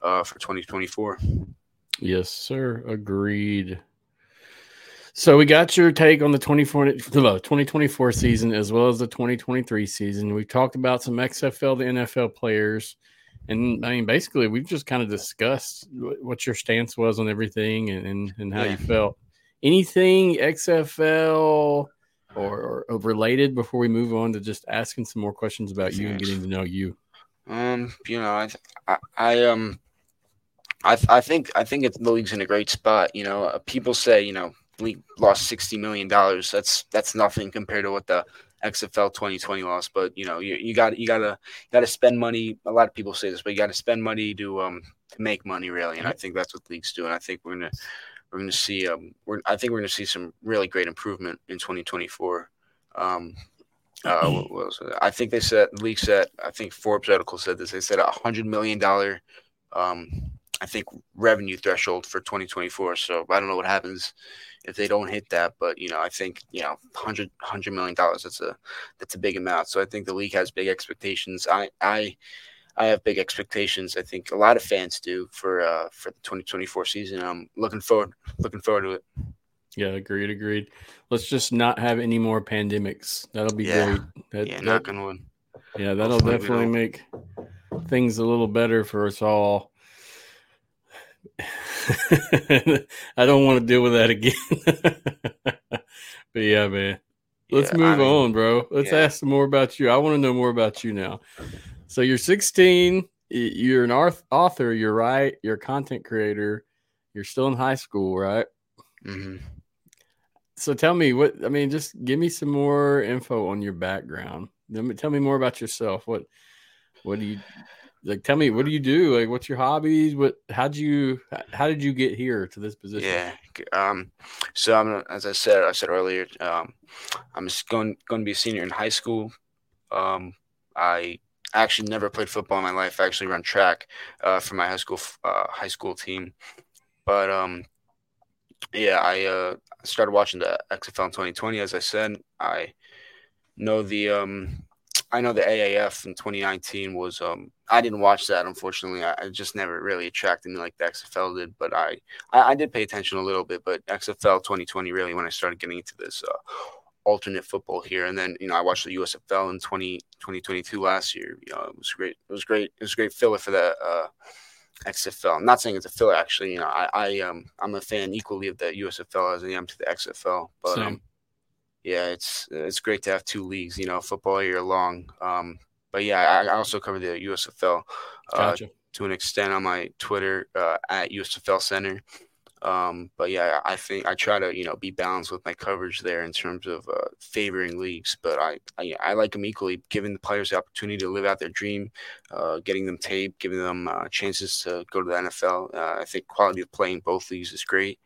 uh, for 2024. Yes, sir. Agreed. So we got your take on the 24 the 2024 season as well as the 2023 season. We've talked about some XFL to NFL players. And I mean, basically, we've just kind of discussed what your stance was on everything and, and, and how Yeah. you felt. Anything XFL or, or related before we move on to just asking some more questions about you and getting to know you? Um, you know, I, I, I um, I, I think, I think it's, the league's in a great spot. You know, uh, people say, you know, lost sixty million dollars. That's that's nothing compared to what the XFL 2020 lost. But you know, you, you got you gotta you gotta spend money. A lot of people say this, but you got to spend money to um to make money really. And I think that's what league's doing. I think we're gonna we're gonna see um we're I think we're gonna see some really great improvement in 2024. Um, uh, what was? I think they said league said I think Forbes article said this. They said a hundred million dollar, um, I think revenue threshold for 2024. So I don't know what happens if they don't hit that, but you know I think you know 100 100 million dollars. That's a that's a big amount. So I think the league has big expectations. I I I have big expectations. I think a lot of fans do for uh for the 2024 season. I'm looking forward looking forward to it. Yeah, agreed, agreed. Let's just not have any more pandemics. That'll be Yeah. great. That, Yeah, that- knock on wood. yeah, that'll hopefully definitely make things a little better for us all. I don't want to deal with that again. but yeah, man. Let's Yeah, move I mean, on, bro. Let's yeah. ask some more about you. I want to know more about you now. So you're 16. You're an author. You're right. You're a content creator. You're still in high school, right? mhm. So tell me what I mean. Just give me some more info on your background. Tell me more about yourself. What what do you like? Tell me what do you do? Like, what's your hobbies? What how'd you how did you get here to this position? Yeah. Um. So I'm as I said I said earlier. Um, I'm just going going to be a senior in high school. Um, I actually never played football in my life. I actually run track uh, for my high school uh, high school team. But um, yeah, I uh, started watching the XFL in 2020. As I said, I know the um, I know the AAF in 2019 was um, I didn't watch that unfortunately. I, I just never really attracted me like the XFL did. But I, I I did pay attention a little bit. But XFL 2020 really when I started getting into this. Uh, alternate football here and then you know i watched the usfl in 20, 2022 last year you know it was great it was great it was a great filler for the uh xfl i'm not saying it's a filler actually you know i i um i'm a fan equally of the usfl as i am to the xfl but Same. um yeah it's it's great to have two leagues you know football year long um but yeah i, I also cover the usfl uh, Gotcha. to an extent on my Twitter uh, at USFL Center. Um, but yeah, I think I try to you know be balanced with my coverage there in terms of uh, favoring leagues. But I, I I like them equally, giving the players the opportunity to live out their dream, uh, getting them tape, giving them uh, chances to go to the NFL. Uh, I think quality of play in both leagues is great.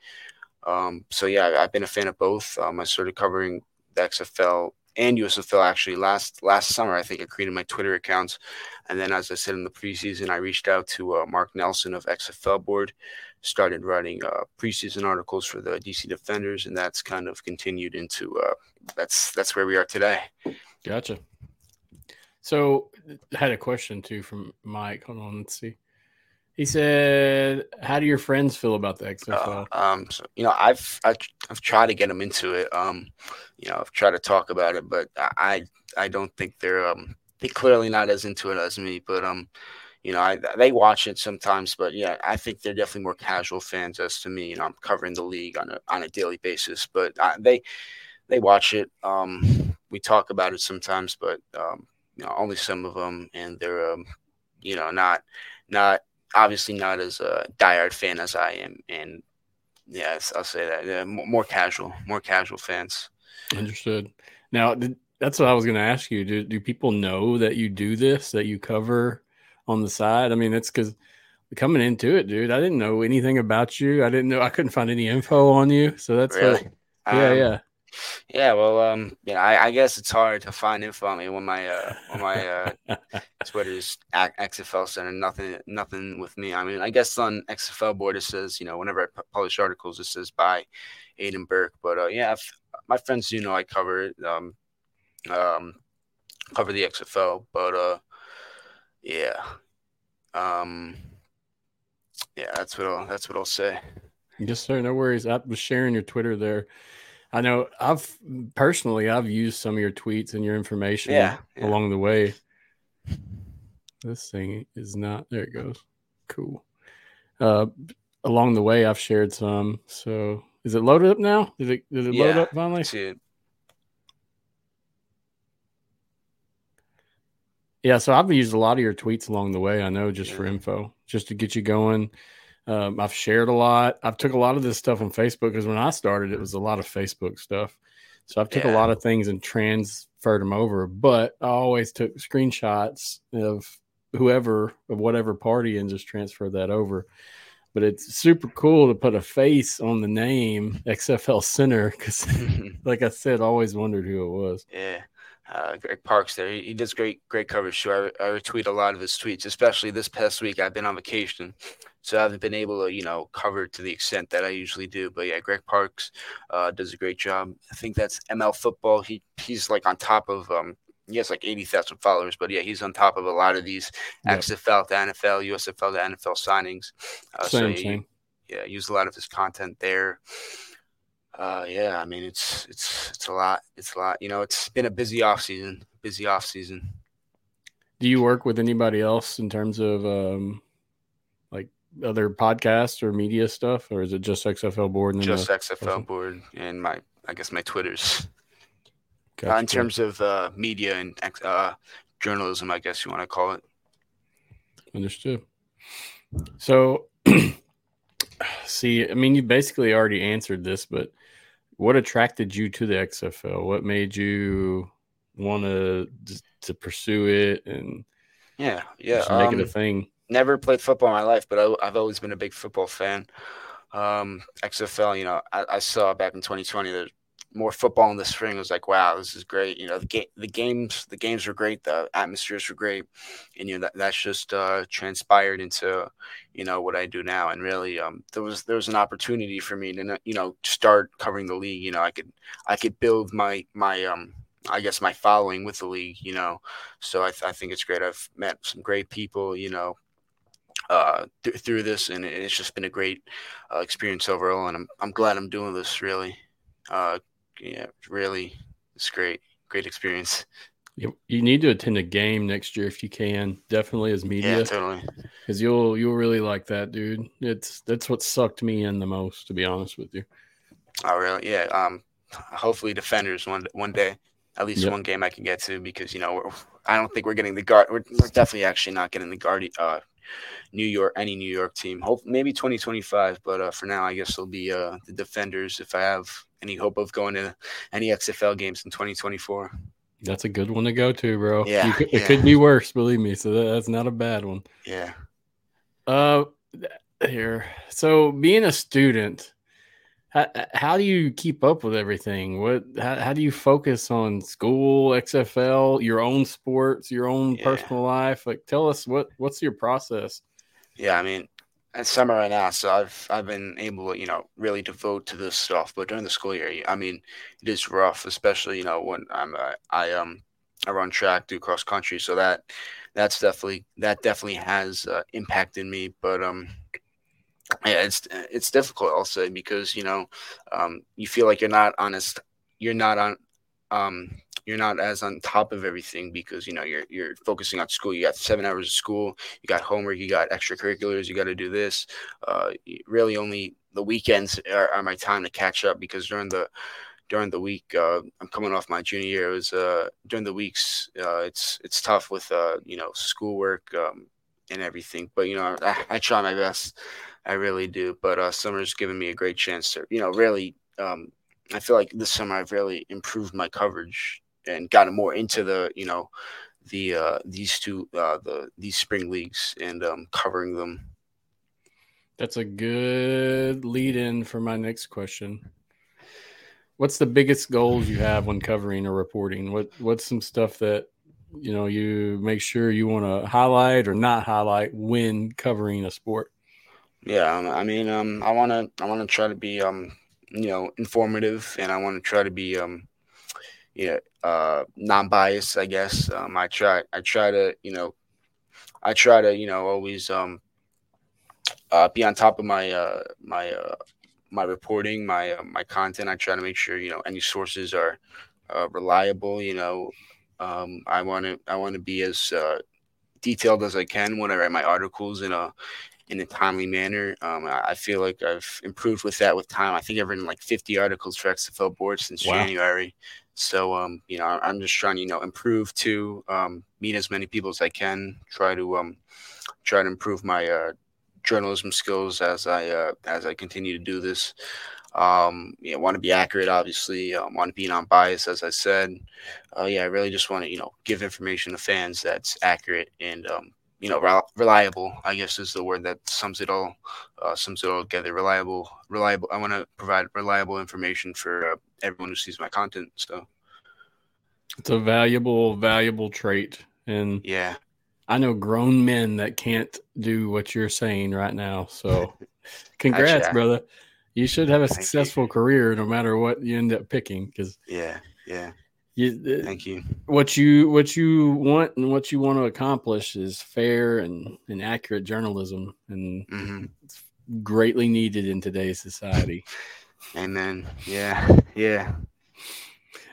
Um, so yeah, I've been a fan of both. Um, I started covering the XFL and USFL actually last last summer. I think I created my Twitter accounts, and then as I said in the preseason, I reached out to uh, Mark Nelson of XFL Board, started writing uh, preseason articles for the DC Defenders, and that's kind of continued into uh, that's that's where we are today. Gotcha. So I had a question too from Mike. Hold on, let's see. He said, "How do your friends feel about the XFL?" Uh, um, so, you know, I've, I've I've tried to get them into it. Um, you know, I've tried to talk about it, but I I don't think they're um they clearly not as into it as me. But um, you know, I they watch it sometimes, but yeah, I think they're definitely more casual fans as to me. You know, I'm covering the league on a on a daily basis, but I, they they watch it. Um, we talk about it sometimes, but um, you know, only some of them, and they're um, you know, not not obviously not as a diehard fan as I am, and yes, I'll say that yeah, more casual, more casual fans. Understood. Now, did, that's what I was going to ask you. Do do people know that you do this? That you cover on the side? I mean, it's because coming into it, dude. I didn't know anything about you. I didn't know. I couldn't find any info on you. So that's really? What, yeah, um, yeah. Yeah, well, um, yeah, I, I, guess it's hard to find info on me when my uh, when my uh, Twitter's XFL Center. Nothing, nothing with me. I mean, I guess on XFL board it says, you know, whenever I publish articles, it says by Aidan Burke. But uh, yeah, my friends do know I cover it. Um, um, cover the XFL, but uh, yeah, um, yeah, that's what I'll that's what I'll say. Yes, sir. No worries. I was sharing your Twitter there. I know I've personally I've used some of your tweets and your information yeah, yeah. along the way. This thing is not there it goes. Cool. Uh along the way I've shared some. So is it loaded up now? Did it did it yeah, load up finally? Yeah, so I've used a lot of your tweets along the way. I know just yeah. for info, just to get you going. Um, I've shared a lot. I've took a lot of this stuff on Facebook because when I started, it was a lot of Facebook stuff. So I've took yeah. a lot of things and transferred them over. But I always took screenshots of whoever of whatever party and just transfer that over. But it's super cool to put a face on the name XFL Center because, like I said, I always wondered who it was. Yeah uh, Greg Parks there. He, he, does great great coverage too. I, I retweet a lot of his tweets, especially this past week. I've been on vacation, so I haven't been able to you know cover to the extent that I usually do. But yeah, Greg Parks uh, does a great job. I think that's ML football. He he's like on top of um. He has like 80,000 followers, but yeah, he's on top of a lot of these yep. XFL to NFL, USFL to NFL signings. Uh, same, so he, same. yeah, use a lot of his content there. Uh, yeah, I mean it's it's it's a lot. It's a lot. You know, it's been a busy off season. Busy off season. Do you work with anybody else in terms of um, other podcasts or media stuff, or is it just XFL board? And just XFL person? board and my I guess my Twitters. Gotcha. Uh, in terms of uh, media and uh, journalism, I guess you want to call it. Understood. So, see, I mean, you basically already answered this, but what attracted you to the XFL? What made you want to to pursue it and yeah, yeah, make um, it a um, thing? Never played football in my life, but I, have always been a big football fan. Um, XFL, you know, I, I saw back in 2020 that more football in the spring. I was like, wow, this is great. You know, the game, the games, the games were great. The atmospheres were great, and you know that, that's just uh, transpired into you know what I do now. And really, um, there was there was an opportunity for me to you know start covering the league. You know, I could I could build my my um I guess my following with the league. You know, so I, th- I think it's great. I've met some great people. You know, uh, th- through this, and it's just been a great uh, experience overall. And I'm I'm glad I'm doing this. Really, uh, yeah, really, it's great, great experience. You, you need to attend a game next year if you can. Definitely as media, yeah, totally. Because you'll you'll really like that, dude. It's that's what sucked me in the most, to be honest with you. Oh, really? Yeah. Um, hopefully, defenders one one day, at least yep. one game I can get to because you know I don't think we're getting the guard. We're, we're definitely actually not getting the guard. Uh, New York, any New York team. Hope maybe 2025, but uh, for now, I guess it'll be uh, the Defenders if I have any hope of going to any XFL games in 2024. That's a good one to go to, bro. Yeah, could, yeah. it could be worse, believe me. So that, that's not a bad one. Yeah. Uh, here. So being a student, how, how do you keep up with everything? What how, how do you focus on school, XFL, your own sports, your own yeah. personal life? Like, tell us what what's your process? Yeah, I mean, it's summer right now, so I've I've been able to you know really devote to this stuff. But during the school year, I mean, it is rough, especially you know when I'm uh, I um I run track, do cross country, so that that's definitely that definitely has uh, impacted me. But um, yeah, it's it's difficult. Say because you know, um, you feel like you're not honest. You're not on. Um, you're not as on top of everything because you know you're you're focusing on school. You got seven hours of school. You got homework. You got extracurriculars. You got to do this. Uh, really, only the weekends are, are, my time to catch up because during the during the week, uh, I'm coming off my junior year. It was uh, during the weeks. Uh, it's it's tough with uh, you know schoolwork um, and everything. But you know, I, I, try my best. I really do. But uh, summer's given me a great chance to you know really. Um, I feel like this summer I've really improved my coverage and gotten more into the you know the uh, these two uh, the these spring leagues and um, covering them. That's a good lead in for my next question. What's the biggest goals you have when covering or reporting? What what's some stuff that you know you make sure you want to highlight or not highlight when covering a sport? Yeah, um, I mean, um, I want to I want to try to be um, you know informative, and I want to try to be um, yeah, uh, non-biased. I guess um, I try I try to you know I try to you know always um, uh, be on top of my uh, my uh, my reporting, my uh, my content. I try to make sure you know any sources are uh, reliable. You know, um, I want to I want to be as uh, detailed as I can when I write my articles in a in a timely manner. Um, I, I, feel like I've improved with that with time. I think I've written like 50 articles for XFL board since wow. January. So, um, you know, I'm just trying to, you know, improve to um, meet as many people as I can. Try to um, try to improve my uh, journalism skills as I uh, as I continue to do this. Um, you know, want to be accurate, obviously. Um, want to be non-biased, as I said. Uh, yeah, I really just want to, you know, give information to fans that's accurate and, um, you know, re- reliable. I guess is the word that sums it all, uh, sums it all together. Reliable, reliable. I want to provide reliable information for uh, everyone who sees my content. So it's a valuable, valuable trait. And yeah, I know grown men that can't do what you're saying right now. So, congrats, brother. You should have a Thank successful you. career no matter what you end up picking. Because yeah, yeah. You, uh, Thank you. What you what you want and what you want to accomplish is fair and, and accurate journalism, and mm-hmm. it's greatly needed in today's society. Amen. Yeah, yeah.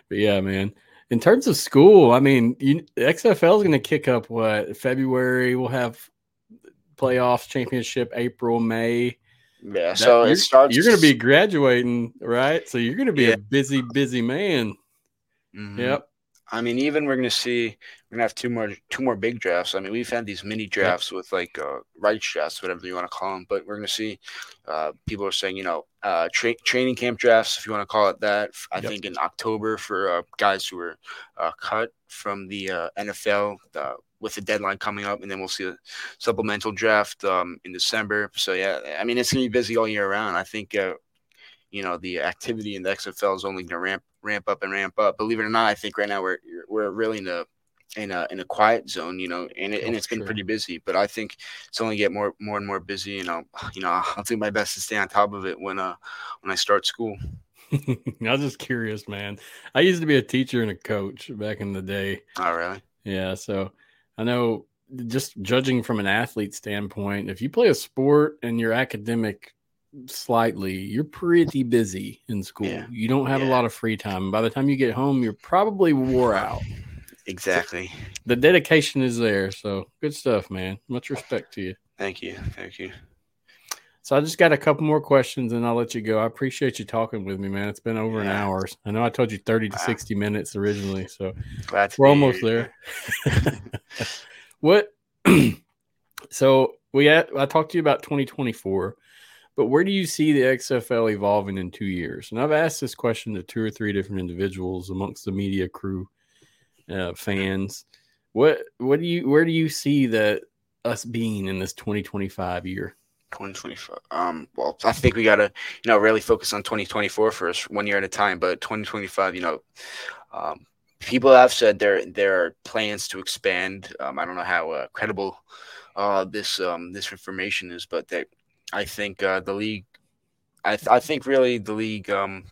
But yeah, man in terms of school, I mean, you, XFL is going to kick up what February. We'll have playoffs, championship, April, May. Yeah, that, so it starts. You're going to be graduating, right? So you're going to be yeah. a busy, busy man. Mm-hmm. Yep. I mean, even we're gonna see we're gonna have two more two more big drafts. I mean, we've had these mini drafts yep. with like uh, rights drafts, whatever you want to call them. But we're gonna see uh, people are saying, you know, uh, tra- training camp drafts, if you want to call it that. I yep. think in October for uh, guys who were uh, cut from the uh, NFL uh, with the deadline coming up, and then we'll see a supplemental draft um, in December. So yeah, I mean, it's gonna be busy all year round. I think uh, you know the activity in the XFL is only going to ramp ramp up and ramp up. Believe it or not, I think right now we're we're really in a in a in a quiet zone, you know, and, it, and it's been sure. pretty busy. But I think it's only get more more and more busy. You know, you know, I'll do my best to stay on top of it when uh when I start school. I was just curious, man. I used to be a teacher and a coach back in the day. Oh, really? Yeah. So I know just judging from an athlete standpoint, if you play a sport and your academic slightly, you're pretty busy in school. Yeah. You don't have yeah. a lot of free time. By the time you get home, you're probably wore out. Exactly. The dedication is there. So good stuff, man. Much respect to you. Thank you. Thank you. So I just got a couple more questions and I'll let you go. I appreciate you talking with me, man. It's been over yeah. an hour. I know I told you 30 to 60 minutes originally. So we're almost here. there. what so we had, I talked to you about 2024 but where do you see the XFL evolving in two years? And I've asked this question to two or three different individuals amongst the media crew, uh, fans. What what do you where do you see that us being in this 2025 year? 2025. Um, well, I think we gotta, you know, really focus on 2024 first, one year at a time. But 2025, you know, um, people have said there there are plans to expand. Um, I don't know how uh, credible uh, this um, this information is, but that I think uh, the league. I th- I think really the league. Um,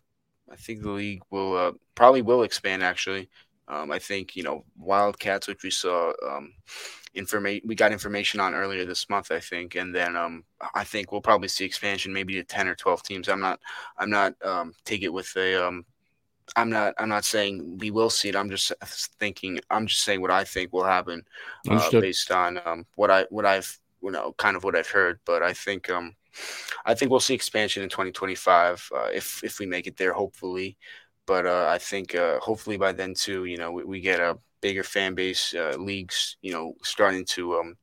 I think the league will uh, probably will expand actually Um, I think you know Wildcats, which we saw um, information we got information on earlier this month, I think, and then um, I think we'll probably see expansion maybe to ten or twelve teams. I'm not I'm not um, take it with a um, I'm not I'm not saying we will see it. I'm just thinking I'm just saying what I think will happen uh, based on um, what I what I've you know kind of what I've heard. But I think um I think we'll see expansion in 2025 uh, if if we make it there, hopefully. But uh, I think uh, hopefully by then too, you know, we, we get a bigger fan base, uh, leagues, you know, starting to um,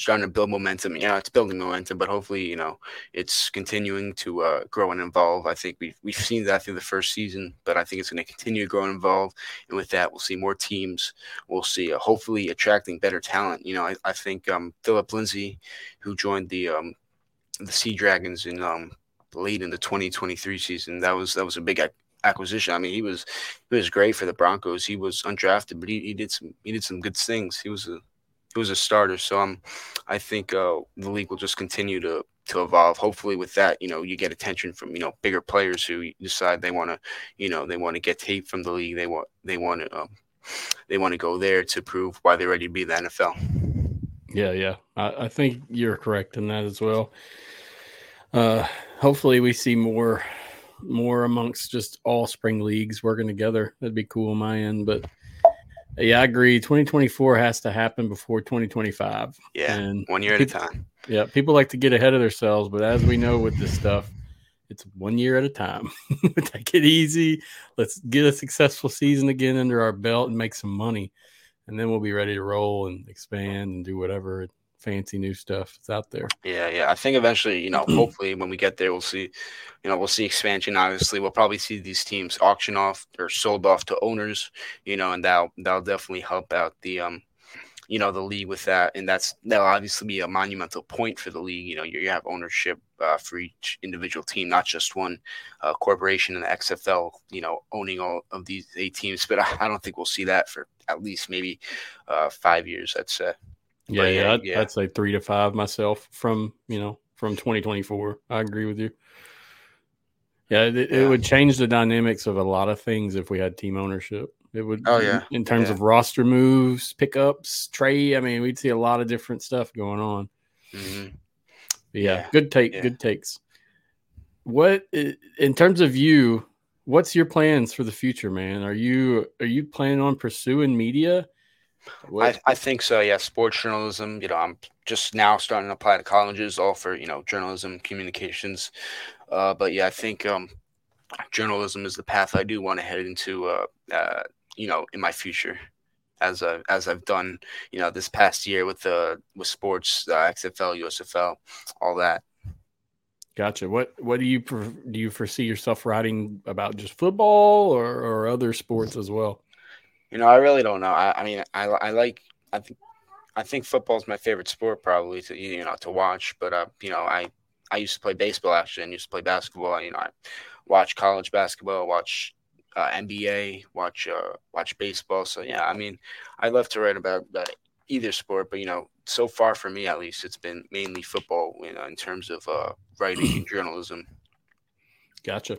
starting to build momentum. Yeah, it's building momentum, but hopefully, you know, it's continuing to uh, grow and evolve. I think we've we've seen that through the first season, but I think it's going to continue to grow and evolve. And with that, we'll see more teams. We'll see, uh, hopefully, attracting better talent. You know, I, I think um, Phillip Lindsay, who joined the um, the Sea Dragons in um, late in the 2023 season, that was that was a big acquisition. I mean, he was he was great for the Broncos. He was undrafted, but he, he did some he did some good things. He was a he was a starter. So um, I think uh, the league will just continue to to evolve. Hopefully, with that, you know, you get attention from you know bigger players who decide they want to, you know, they want to get tape from the league. They want they want to um, they want to go there to prove why they're ready to be the NFL. Yeah, yeah, I, I think you're correct in that as well. Uh, hopefully, we see more more amongst just all spring leagues working together. That'd be cool on my end, but yeah, I agree. 2024 has to happen before 2025. Yeah, and one year people, at a time. Yeah, people like to get ahead of themselves, but as we know with this stuff, it's one year at a time. Take it easy. Let's get a successful season again under our belt and make some money, and then we'll be ready to roll and expand and do whatever fancy new stuff that's out there. Yeah, yeah. I think eventually, you know, hopefully when we get there, we'll see, you know, we'll see expansion. Obviously, we'll probably see these teams auction off or sold off to owners, you know, and that'll that'll definitely help out the um, you know, the league with that, and that's that'll obviously be a monumental point for the league. You know, you, you have ownership uh, for each individual team, not just one uh, corporation in the XFL, you know, owning all of these eight teams. But I, I don't think we'll see that for at least maybe uh, five years. I'd say. Yeah, but, yeah, I'd, yeah, I'd say three to five myself from you know from 2024. I agree with you. Yeah it, yeah, it, would change the dynamics of a lot of things if we had team ownership. It would. Oh yeah. In terms yeah. of roster moves, pickups, trade. I mean, we'd see a lot of different stuff going on. Mm-hmm. Yeah, yeah, good take. Good takes. What in terms of you? What's your plans for the future, man? Are you are you planning on pursuing media? I, I think so. Yeah, sports journalism. You know, I'm just now starting to apply to colleges, all for you know journalism, communications. Uh, but yeah, I think um, journalism is the path I do want to head into. Uh, uh, you know, in my future, as I, as I've done, you know, this past year with the uh, with sports, uh, XFL, USFL, all that. Gotcha. What what do you do? You foresee yourself writing about just football or, or other sports as well? You know, I really don't know. I, I mean, I, I like, I think, I think football is my favorite sport probably to you know to watch. But uh, you know, I I used to play baseball actually, and used to play basketball. You know, I watch college basketball, watch uh, NBA, watch uh, watch baseball. So yeah, I mean, I love to write about, about either sport, but you know, so far for me at least, it's been mainly football. You know, in terms of uh, writing and journalism. Gotcha.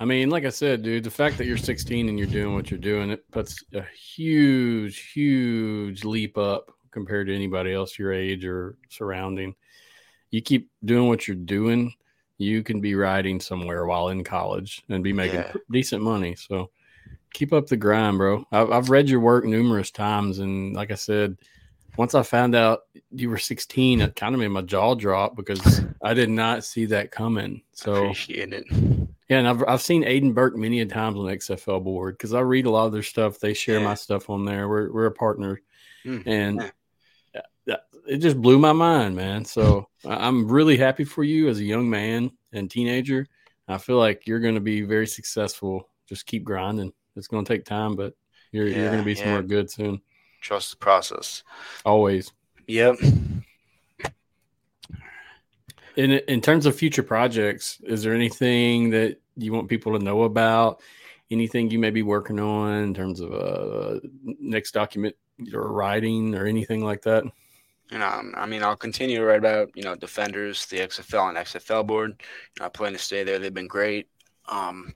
I mean, like I said, dude, the fact that you're 16 and you're doing what you're doing, it puts a huge, huge leap up compared to anybody else your age or surrounding. You keep doing what you're doing, you can be riding somewhere while in college and be making yeah. decent money. So keep up the grind, bro. I've, I've read your work numerous times, and like I said, once I found out you were 16, it kind of made my jaw drop because I did not see that coming. So appreciate it. Yeah, and I've I've seen Aidan Burke many a times on the XFL board because I read a lot of their stuff. They share yeah. my stuff on there. We're we're a partner, mm, and yeah. it just blew my mind, man. So I'm really happy for you as a young man and teenager. I feel like you're going to be very successful. Just keep grinding. It's going to take time, but you're yeah, you're going to be somewhere good soon. Trust the process. Always. Yep. In in terms of future projects, is there anything that you want people to know about? Anything you may be working on in terms of a uh, next document or writing or anything like that? You know, I mean, I'll continue to write about you know defenders, the XFL and XFL board. You know, I plan to stay there. They've been great. Um,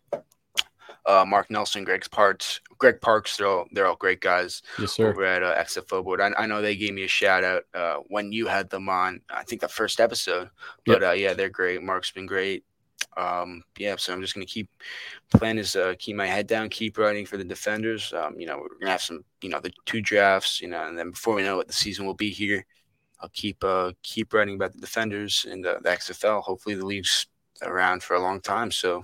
uh, Mark Nelson, Greg Parks, Greg Parks. They're all they're all great guys. Yes, sir. Over at uh, XFL board, I, I know they gave me a shout out uh, when you had them on. I think the first episode. But yep. uh, yeah, they're great. Mark's been great. Um, yeah, so I'm just gonna keep plan is uh, keep my head down, keep writing for the defenders. Um, you know, we're gonna have some, you know, the two drafts, you know, and then before we know it, the season will be here. I'll keep uh keep writing about the defenders and the, the XFL. Hopefully, the league's around for a long time, so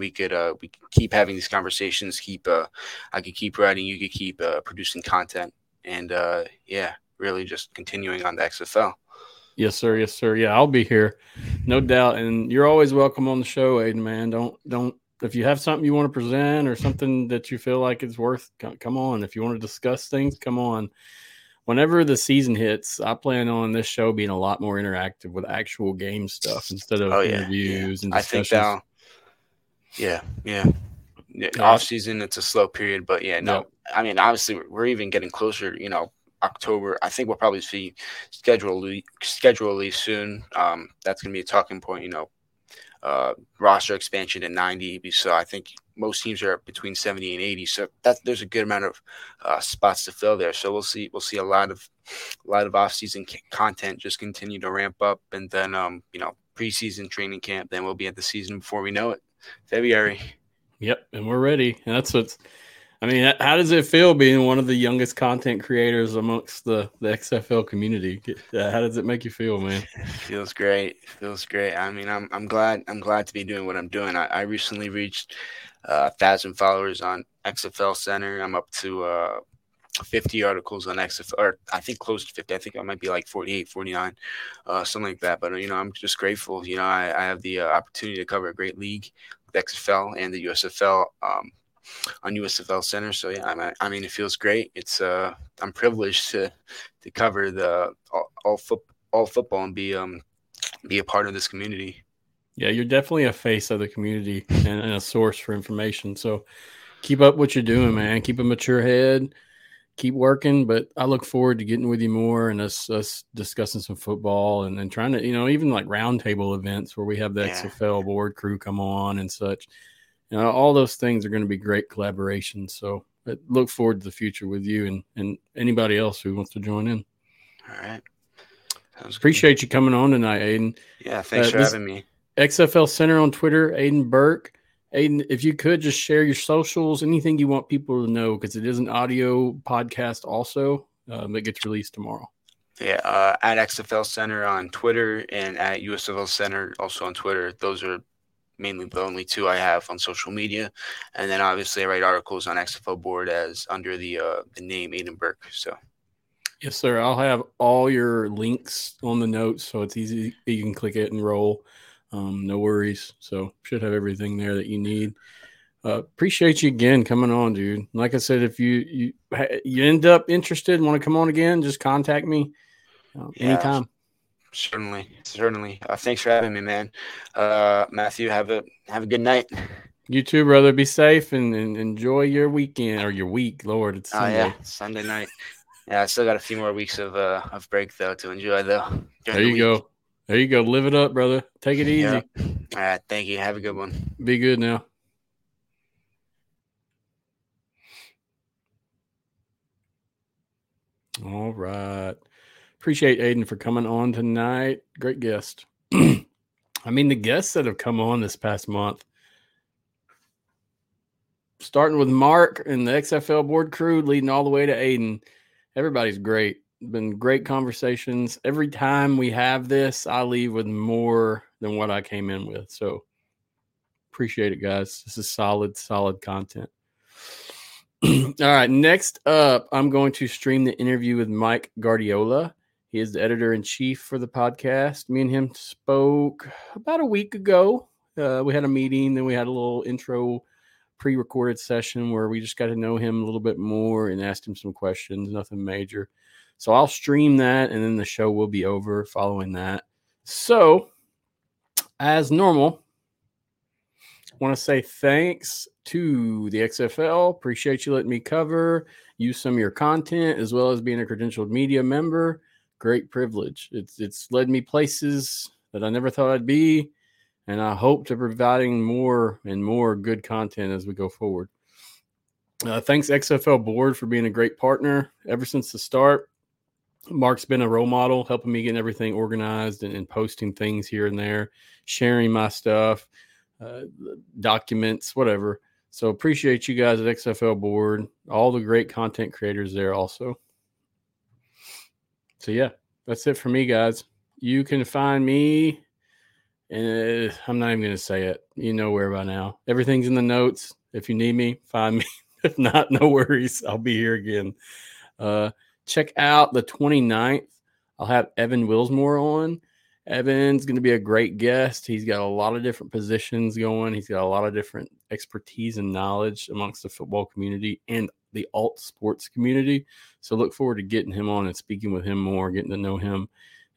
we could uh we could keep having these conversations. Keep uh I could keep writing, you could keep uh, producing content, and uh yeah, really just continuing on the XFL. Yes, sir. Yes, sir. Yeah, I'll be here, no doubt. And you're always welcome on the show, Aidan. Man, don't don't if you have something you want to present or something that you feel like it's worth, come on. If you want to discuss things, come on whenever the season hits, I plan on this show being a lot more interactive with actual game stuff instead of oh, yeah, interviews yeah. and discussions. I think yeah, yeah. yeah. Off season, it's a slow period, but yeah, no. I mean, obviously, we're even getting closer. You know, October. I think we'll probably see schedule schedule soon. Um, that's going to be a talking point. You know, uh, roster expansion to 90. So I think most teams are between 70 and 80. So that there's a good amount of uh, spots to fill there. So we'll see we'll see a lot of a lot of offseason content just continue to ramp up, and then um you know preseason training camp. Then we'll be at the season before we know it, February. Yep, and we're ready. And that's what's. I mean, how does it feel being one of the youngest content creators amongst the, the XFL community? How does it make you feel, man? feels great. feels great. I mean, I'm I'm glad I'm glad to be doing what I'm doing. I, I recently reached uh, thousand followers on XFL Center. I'm up to uh, 50 articles on XFL, or I think close to 50. I think I might be like 48, 49, uh, something like that. But you know, I'm just grateful. You know, I, I have the uh, opportunity to cover a great league, the XFL and the USFL. Um, on USFL Center, so yeah, I I mean, it feels great. It's uh, I'm privileged to to cover the all, all, all football and be um be a part of this community. Yeah, you're definitely a face of the community and, and, a source for information. So keep up what you're doing, man. Keep a mature head. Keep working. But I look forward to getting with you more and us us discussing some football and, then trying to, you know, even like roundtable events where we have the yeah. XFL board crew come on and such. You know, all those things are going to be great collaborations. So I look forward to the future with you and, and anybody else who wants to join in. All right. Sounds Appreciate good. you coming on tonight, Aidan. Yeah, thanks uh, for having me. XFL Center on Twitter, Aidan Burke. Aidan, if you could just share your socials, anything you want people to know, because it is an audio podcast also um, that gets released tomorrow. Yeah, uh, at XFL Center on Twitter and at USFL Center also on Twitter. Those are mainly the only two I have on social media. And then obviously I write articles on XFL board as under the uh, the name Aidan Burke. So yes, sir. I'll have all your links on the notes, so it's easy. You can click it and roll. Um, no worries. So should have everything there that you need. Uh, appreciate you again coming on, dude. Like I said, if you you you end up interested and want to come on again, just contact me uh, yeah, anytime. Certainly, certainly. Uh, thanks for having me, man. Uh, Matthew, have a have a good night. You too, brother. Be safe and, and enjoy your weekend or your week. Lord, it's Sunday. Oh, yeah, Sunday night. Yeah, I still got a few more weeks of uh of break though to enjoy though. There you the go. There you go. Live it up, brother. Take it easy. All right. Thank you. Have a good one. Be good now. All right. Appreciate Aidan for coming on tonight. Great guest. I mean, the guests that have come on this past month, starting with Mark and the XFL board crew, leading all the way to Aidan. Everybody's great been great conversations. Every time we have this, I leave with more than what I came in with. So appreciate it, guys. This is solid, solid content. All right. Next up, I'm going to stream the interview with Mike Guardiola. He is the editor in chief for the podcast. Me and him spoke about a week ago. Uh, we had a meeting, then we had a little intro pre recorded session where we just got to know him a little bit more and asked him some questions, nothing major. So I'll stream that and then the show will be over following that. So, as normal, I want to say thanks to the XFL. Appreciate you letting me cover, use some of your content, as well as being a credentialed media member. Great privilege. It's it's led me places that I never thought I'd be, and I hope to providing more and more good content as we go forward. Uh, thanks XFL board for being a great partner ever since the start. Mark's been a role model, helping me get everything organized and, and posting things here and there, sharing my stuff, uh, documents, whatever. So appreciate you guys at XFL board, all the great content creators there also. So yeah, that's it for me, guys. You can find me, and uh, I'm not even going to say it. You know where by now. Everything's in the notes. If you need me, find me. if not, no worries. I'll be here again. Uh, check out the 29th. I'll have Evan Wilsmore on. Evan's going to be a great guest. He's got a lot of different positions going. He's got a lot of different expertise and knowledge amongst the football community and the alt sports community. So look forward to getting him on and speaking with him more, getting to know him.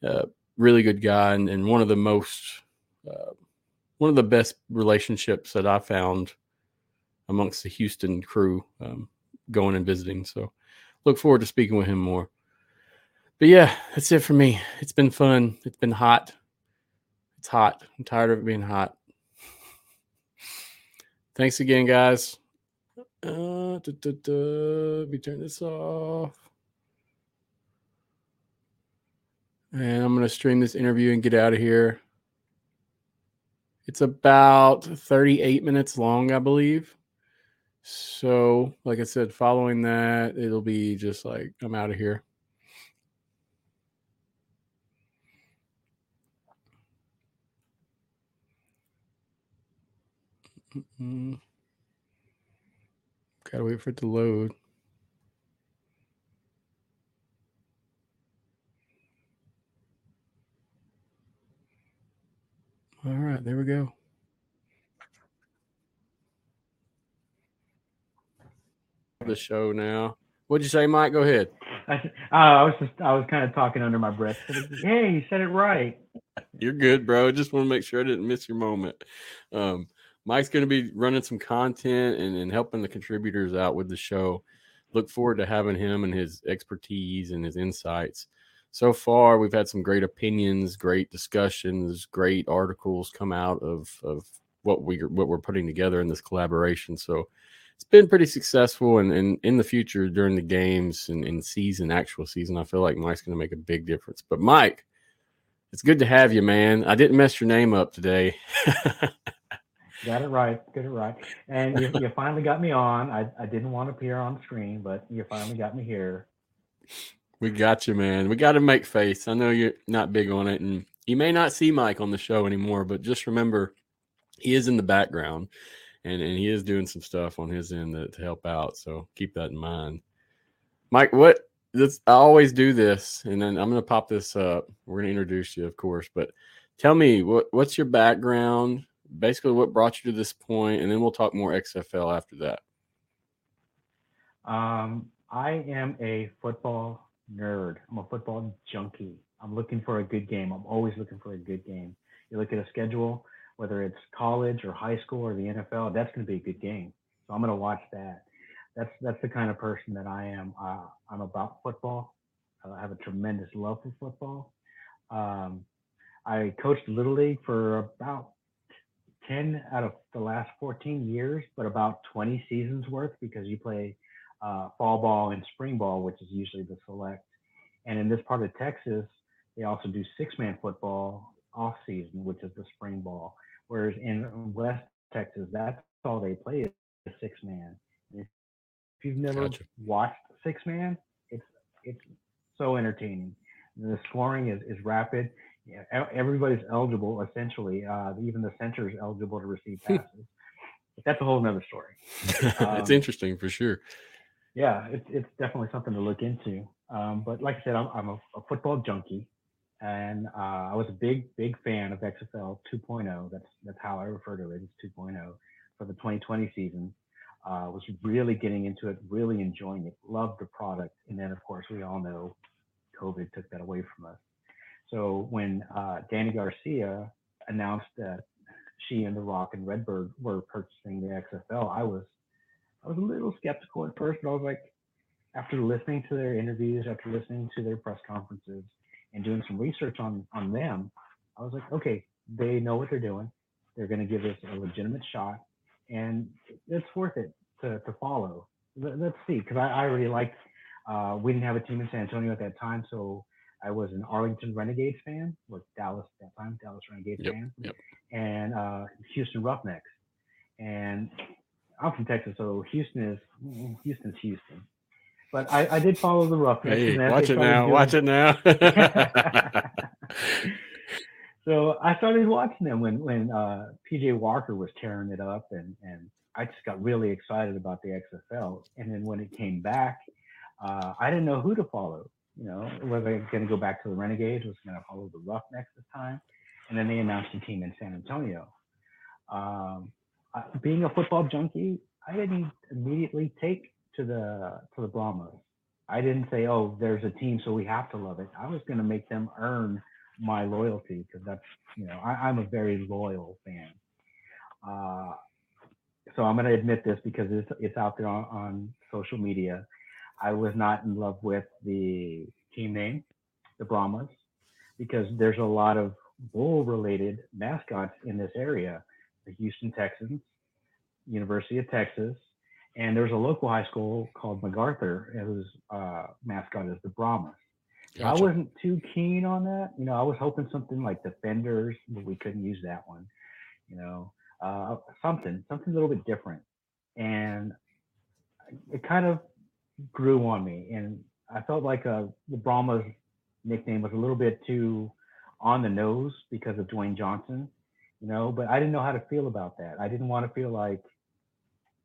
Uh, really good guy and, and, one of the most, uh, one of the best relationships that I found amongst the Houston crew um, going and visiting. So look forward to speaking with him more but yeah, that's it for me. It's been fun. It's been hot. It's hot. I'm tired of it being hot. Thanks again, guys. Uh, da, da, da. Let me turn this off. And I'm going to stream this interview and get out of here. It's about 38 minutes long, I believe. So, like I said, following that, it'll be just like I'm out of here. Mm-mm. Gotta wait for it to load. All right, there we go. The show now. What'd you say, Mike? Go ahead. I, uh, I was just I was kind of talking under my breath. Hey, you said it right. You're good, bro. Just want to make sure I didn't miss your moment. Um, Mike's going to be running some content and, and helping the contributors out with the show. Look forward to having him and his expertise and his insights. So far, we've had some great opinions, great discussions, great articles come out of, of what we what we're putting together in this collaboration. So it's been pretty successful, and, and in the future during the games and in season, actual season, I feel like Mike's going to make a big difference. But Mike, it's good to have you, man. I didn't mess your name up today. Got it right. Got it right. And you, you finally got me on. I, I didn't want to appear on screen, but you finally got me here. We got you, man. We got to make face. I know you're not big on it, and you may not see Mike on the show anymore, but just remember he is in the background and, and he is doing some stuff on his end to, to help out. So keep that in mind. Mike, what this I always do this, and then I'm gonna pop this up. We're gonna introduce you, of course, but tell me what what's your background basically what brought you to this point, and then we'll talk more XFL after that. Um, I am a football nerd. I'm a football junkie. I'm looking for a good game. I'm always looking for a good game. You look at a schedule, whether it's college or high school or the NFL, that's going to be a good game. So I'm going to watch that. That's that's the kind of person that I am. Uh, I'm about football. I have a tremendous love for football. Um, I coached little league for about 10 out of the last 14 years, but about 20 seasons worth because you play uh, fall ball and spring ball, which is usually the select. And in this part of Texas, they also do six man football off season, which is the spring ball. Whereas in West Texas, that's all they play is six man. If you've never gotcha. watched six man, it's it's so entertaining. The scoring is, is rapid yeah, everybody's eligible essentially. Uh, even the center is eligible to receive passes. but that's a whole nother story. Um, it's interesting for sure. Yeah, it's it's definitely something to look into. Um, but like I said, I'm, I'm a, a, football junkie, and uh, I was a big big fan of XFL 2.0. That's that's how I refer to it. It's 2.0 for the 2020 season. Uh, was really getting into it, really enjoying it, loved the product, and then of course we all know COVID took that away from us. So when uh, Dany Garcia announced that she and The Rock and Redbird were purchasing the XFL, I was I was a little skeptical at first, but I was like, after listening to their interviews, after listening to their press conferences, and doing some research on on them, I was like, okay, they know what they're doing. They're going to give this a legitimate shot, and it's worth it to, to follow. Let, us see, because I, I already liked. Uh, we didn't have a team in San Antonio at that time, so I was an Arlington Renegades fan, was Dallas at that time, Dallas Renegades yep, fan, yep. and uh, Houston Roughnecks. And I'm from Texas, so Houston is mm, Houston's Houston. But I, I did follow the Roughnecks. Hey, watch it now, watch it now. so I started watching them when when uh, PJ Walker was tearing it up, and and I just got really excited about the XFL. And then when it came back, uh, I didn't know who to follow. You know, was I going to go back to the Renegades? Was going to follow the Roughnecks this time? And then they announced a team in San Antonio. Um, being a football junkie, I didn't immediately take to the to the Brahmas. I didn't say, "Oh, there's a team, so we have to love it." I was going to make them earn my loyalty because that's you know I, am a very loyal fan. Uh, so I'm going to admit this because it's it's out there on, on social media. I was not in love with the team name, the Brahmas, because there's a lot of bull-related mascots in this area. The Houston Texans, University of Texas, and there's a local high school called MacArthur whose uh, mascot is the Brahmas. Gotcha. I wasn't too keen on that. You know, I was hoping something like Defenders, but we couldn't use that one. You know, uh, something, something a little bit different. And it kind of grew on me. And I felt like uh, the Brahmas nickname was a little bit too on the nose because of Dwayne Johnson, you know, but I didn't know how to feel about that. I didn't want to feel like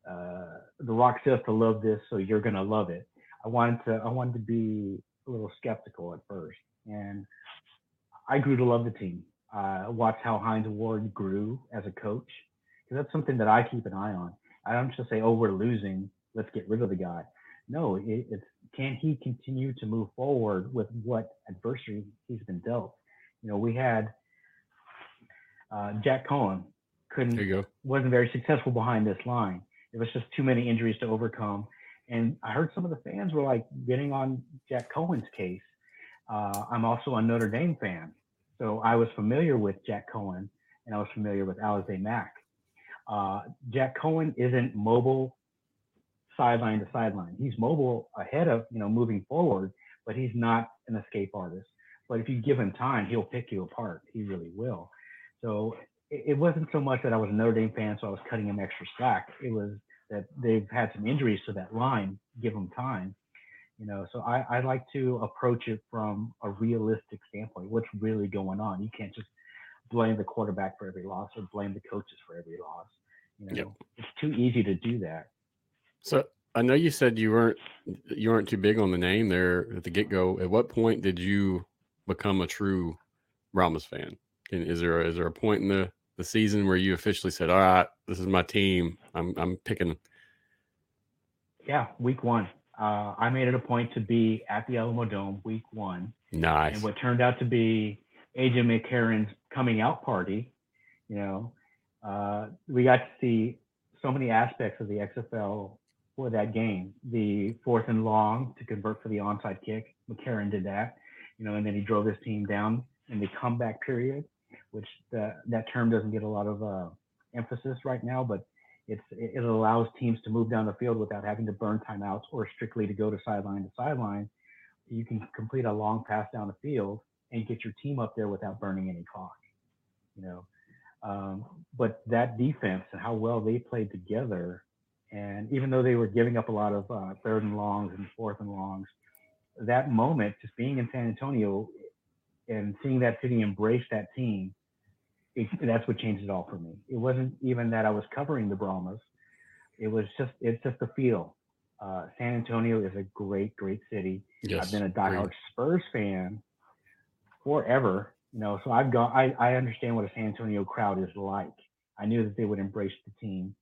uh, The Rock says to love this, so you're going to love it. I wanted to, I wanted to be a little skeptical at first. And I grew to love the team. I uh, watched how Hines Ward grew as a coach because that's something that I keep an eye on. I don't just say, "Oh, we're losing, let's get rid of the guy." No, it, it's can he continue to move forward with what adversity he's been dealt? You know, we had uh, Jack Coan couldn't wasn't very successful behind this line. It was just too many injuries to overcome. And I heard some of the fans were like getting on Jack Coan's case. Uh, I'm also a Notre Dame fan, so I was familiar with Jack Coan and I was familiar with Alize Mack. Uh, Jack Coan isn't mobile sideline to sideline. He's mobile ahead of, you know, moving forward, but he's not an escape artist. But if you give him time, he'll pick you apart. He really will. So it, it wasn't so much that I was a Notre Dame fan, so I was cutting him extra slack. It was that they've had some injuries to that line. Give them time. You know, so I, I like to approach it from a realistic standpoint. What's really going on? You can't just blame the quarterback for every loss or blame the coaches for every loss. You know, yep. it's too easy to do that. So I know you said you weren't you weren't too big on the name there at the get go. At what point did you become a true Brahmas fan? And is there is there a point in the the season where you officially said, "All right, this is my team. I'm I'm picking." Yeah, week one. Uh, I made it a point to be at the Alamodome week one. Nice. And what turned out to be AJ McCarron's coming out party. You know, uh, we got to see so many aspects of the XFL for that game. The fourth and long to convert for the onside kick. McCarron did that, you know, and then he drove his team down in the comeback period, which that term doesn't get a lot of uh, emphasis right now, but it's, it allows teams to move down the field without having to burn timeouts or strictly to go to sideline to sideline. You can complete a long pass down the field and get your team up there without burning any clock. You know, um, but that defense and how well they played together, and even though they were giving up a lot of uh, third and longs and fourth and longs, that moment, just being in San Antonio and seeing that city embrace that team, it, that's what changed it all for me. It wasn't even that I was covering the Brahmas; it was just it's just the feel. Uh, San Antonio is a great, great city. Yes, I've been a diehard great. Spurs fan forever you know, so I've gone. I, I understand what a San Antonio crowd is like. I knew that they would embrace the team.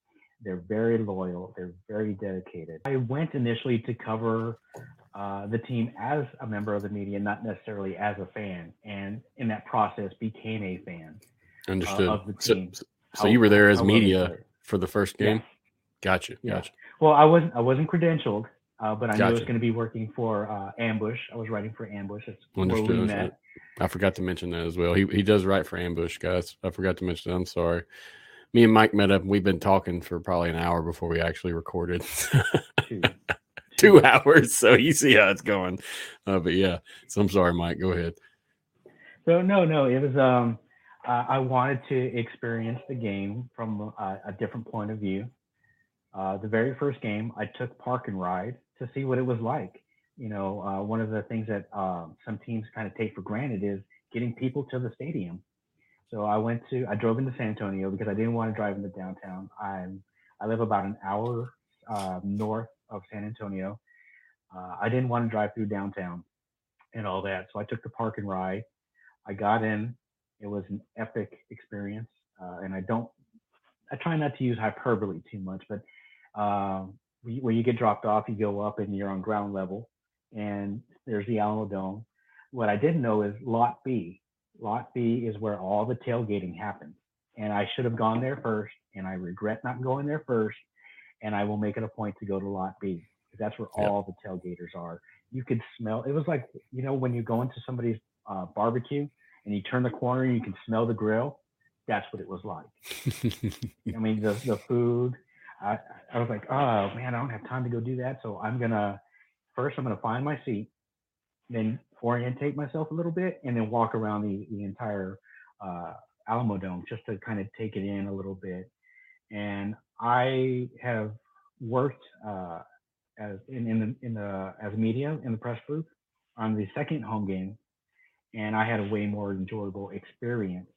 They're very loyal. They're very dedicated. I went initially to cover uh, the team as a member of the media, not necessarily as a fan, and in that process became a fan. Understood. Uh, of the team. So, so how, you were there as media for the first game. Yeah. Gotcha. Yeah. Gotcha. Well, I wasn't. I wasn't credentialed, uh, but I gotcha. knew I was going to be working for uh, Ambush. I was writing for Ambush. That's Understood. where we met. I forgot to mention that as well. He he does write for Ambush, guys. I forgot to mention that. I'm sorry. me and Mike met up. and We've been talking for probably an hour before we actually recorded. Two. Two hours. So you see how it's going. Uh, but yeah, so I'm sorry, Mike. Go ahead. So no, no, it was um, uh, I wanted to experience the game from a, a different point of view. Uh, the very first game, I took park and ride to see what it was like. You know, uh, one of the things that uh, some teams kind of take for granted is getting people to the stadium. So I went to, I drove into San Antonio because I didn't want to drive into downtown. I'm, I live about an hour uh, north of San Antonio. Uh, I didn't want to drive through downtown and all that. So I took the park and ride. I got in. It was an epic experience. Uh, and I don't, I try not to use hyperbole too much, but um, where you get dropped off, you go up and you're on ground level, and there's the Alamodome. What I didn't know is Lot B. Lot B is where all the tailgating happens, and I should have gone there first, and I regret not going there first, and I will make it a point to go to Lot B because that's where yep. all the tailgaters are. You could smell. It was like you know when you go into somebody's uh, barbecue and you turn the corner and you can smell the grill. That's what it was like. I mean, the the food. I I was like, oh man, I don't have time to go do that. So I'm gonna first I'm gonna find my seat, then orientate myself a little bit, and then walk around the the entire uh, Alamodome just to kind of take it in a little bit. And I have worked uh, as in in the, in the as media in the press booth on the second home game and I had a way more enjoyable experience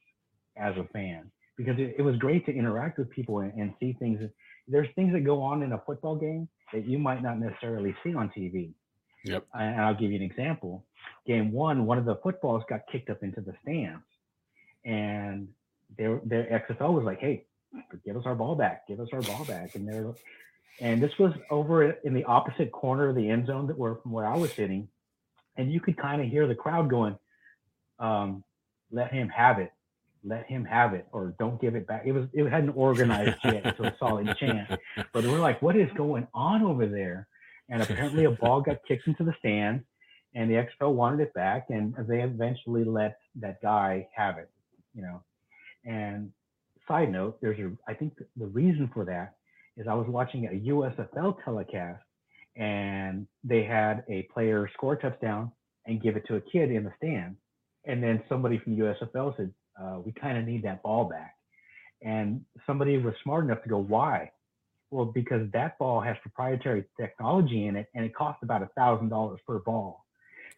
as a fan because it, it was great to interact with people and, and, see things. There's things that go on in a football game that you might not necessarily see on TV. Yep. And I'll give you an example. Game one, one of the footballs got kicked up into the stands, and their their XFL was like, "Hey, give us our ball back, give us our ball back," and they're and this was over in the opposite corner of the end zone that were from where I was sitting, and you could kind of hear the crowd going, um, let him have it, let him have it, or don't give it back. It was it hadn't organized yet until a solid chant. But we're like, what is going on over there? And apparently a ball got kicked into the stand, and the XFL wanted it back, and they eventually let that guy have it. You know, and side note, there's a I think the reason for that is I was watching a USFL telecast, and they had a player score a touchdown and give it to a kid in the stand and then somebody from USFL said, uh, "We kind of need that ball back." And somebody was smart enough to go, "Why?" Well, because that ball has proprietary technology in it, and it costs about a thousand dollars per ball.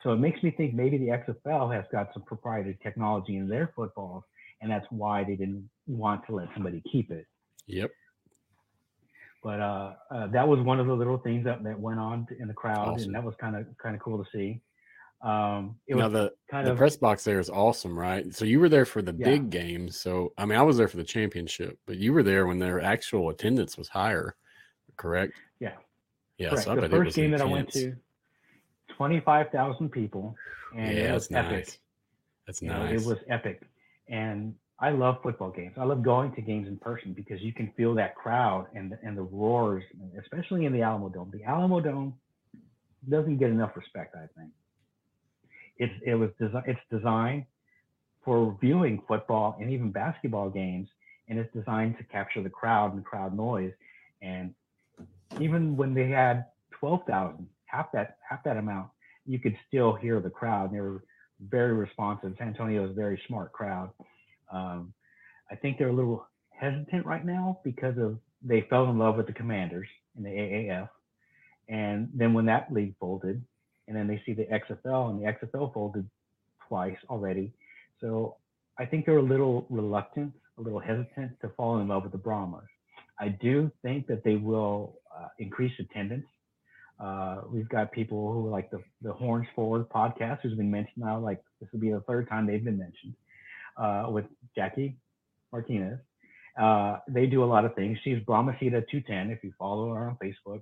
So it makes me think maybe the XFL has got some proprietary technology in their footballs, and that's why they didn't want to let somebody keep it. Yep. But uh, uh, that was one of the little things that, that went on in the crowd, awesome. and that was kind of kind of cool to see. Um, it now the kind the of, press box there is awesome, right? So you were there for the yeah. big games. So I mean, I was there for the championship, but you were there when their actual attendance was higher, correct? Yeah. Yeah. Correct. So the first game intense. that I went to, twenty five thousand people, and yeah, it was epic. Nice. That's you nice. Know, it was epic, and I love football games. I love going to games in person because you can feel that crowd and the, and the roars, especially in the Alamodome. The Alamodome doesn't get enough respect, I think. It's it was desi- it's designed for viewing football and even basketball games, and it's designed to capture the crowd and crowd noise. And even when they had twelve thousand, half that half that amount, you could still hear the crowd. They were very responsive. San Antonio is a very smart crowd. Um, I think they're a little hesitant right now because of they fell in love with the Commanders in the AAF, and then when that league folded, and then they see the XFL, and the XFL folded twice already. So I think they're a little reluctant, a little hesitant to fall in love with the Brahmas. I do think that they will uh, increase attendance. Uh, we've got people who like the, the Horns Forward podcast, who's been mentioned now, like this will be the third time they've been mentioned, uh, with Jackie Martinez. Uh, they do a lot of things. She's Brahmacita 210 if you follow her on Facebook.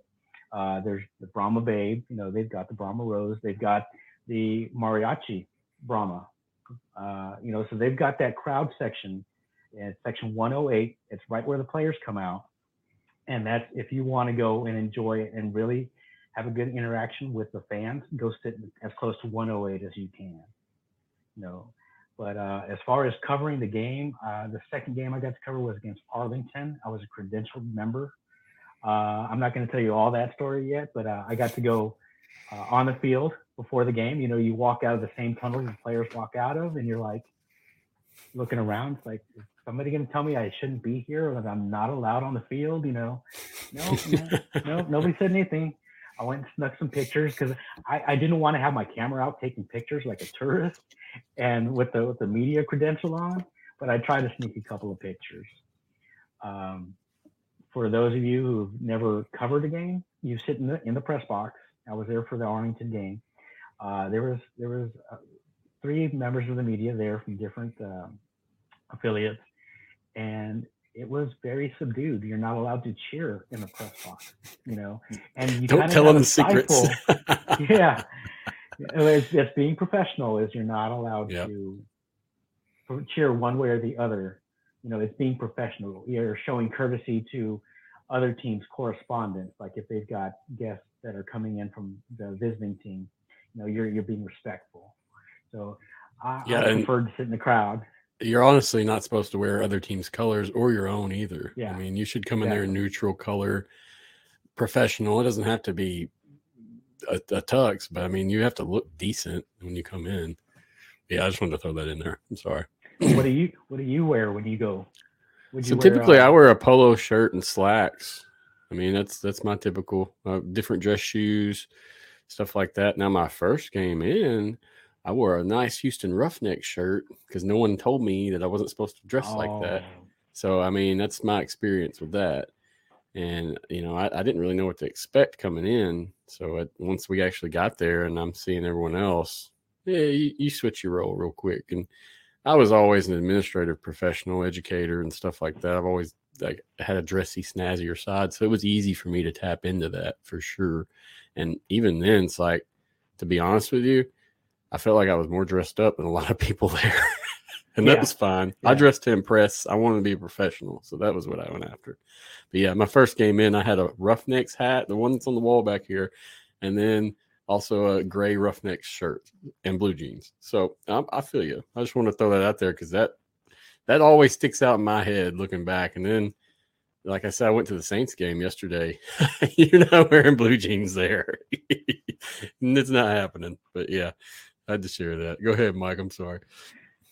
Uh, there's the Brahma Babe. You know, they've got the Brahma Rose. They've got the Mariachi Brahma. Uh, you know, so they've got that crowd section. Section 108. It's right where the players come out, and that's if you want to go and enjoy it and really have a good interaction with the fans. Go sit as close to 108 as you can. You know, But uh, as far as covering the game, uh, the second game I got to cover was against Arlington. I was a credentialed member. Uh, I'm not going to tell you all that story yet, but uh, I got to go uh, on the field before the game. You know, you walk out of the same tunnel the players walk out of, and you're like looking around, it's like, is somebody going to tell me I shouldn't be here or that I'm not allowed on the field? You know, no, no, no nobody said anything. I went and snuck some pictures because I, I didn't want to have my camera out taking pictures like a tourist and with the with the media credential on, but I tried to sneak a couple of pictures. Um, for those of you who've never covered a game, you sit in the in the press box. I was there for the Arlington game. Uh, there was there was uh, three members of the media there from different um, affiliates, and it was very subdued. You're not allowed to cheer in the press box, you know. And you don't tell them the secrets. yeah, it's, it's, being professional. Is you're not allowed yep. to cheer one way or the other. You know, it's being professional. You're showing courtesy to other teams' correspondents. Like if they've got guests that are coming in from the visiting team, you know, you're you're being respectful. So I, yeah, I preferred to sit in the crowd you're honestly not supposed to wear other teams' colors or your own either. Yeah. I mean, you should come in there in neutral color, professional. It doesn't have to be a, a, tux, but I mean, you have to look decent when you come in. Yeah, I just wanted to throw that in there. I'm sorry. What do you What do you wear when you go? You so wear, typically, uh, I wear a polo shirt and slacks. I mean, that's that's my typical uh, different dress shoes, stuff like that. Now, my first game in, I wore a nice Houston Roughneck shirt because no one told me that I wasn't supposed to dress oh. like that. Oh. So I mean, that's my experience with that. And you know, I, I didn't really know what to expect coming in. So it, once we actually got there, and I'm seeing everyone else, yeah, you, you switch your role real quick. And I was always an administrative professional, educator, and stuff like that. I've always like had a dressy, snazzier side, so it was easy for me to tap into that for sure. And even then, it's like, to be honest with you, I felt like I was more dressed up than a lot of people there. and yeah. that was fine. Yeah. I dressed to impress. I wanted to be a professional. So that was what I went after. But yeah, my first game in, I had a Roughnecks hat, the one that's on the wall back here, and then also a gray Roughnecks shirt and blue jeans. So I, I feel you. I just want to throw that out there because that that always sticks out in my head looking back. And then, like I said, I went to the Saints game yesterday. You're not wearing blue jeans there. it's not happening. But yeah, I had to share that. Go ahead, Mike. I'm sorry.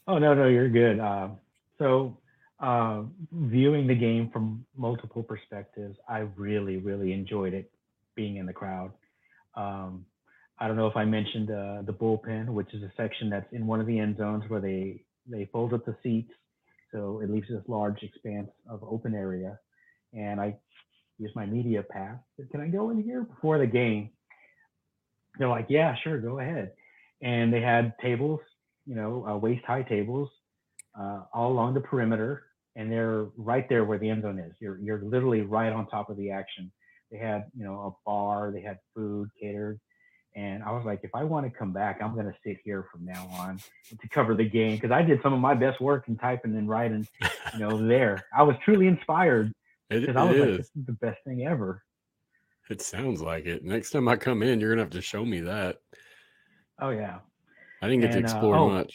Oh no, no, you're good. Uh, so, uh, viewing the game from multiple perspectives, I really, really enjoyed it being in the crowd. Um, I don't know if I mentioned uh, the bullpen, which is a section that's in one of the end zones where they they fold up the seats, so it leaves this large expanse of open area. And I use my media pass. Can I go in here before the game? They're like, Yeah, sure, go ahead and they had tables, you know, uh, waist high tables uh, all along the perimeter, and they're right there where the end zone is. You're you're literally right on top of the action. They had you know a bar, they had food catered, and I was like, if I want to come back, I'm going to sit here from now on to cover the game because I did some of my best work in typing and writing, you know, there. I was truly inspired because I was is. like, this is the best thing ever. It sounds like it. Next time I come in, you're gonna have to show me that. Oh yeah. I didn't get and, to uh, explore uh, oh, much.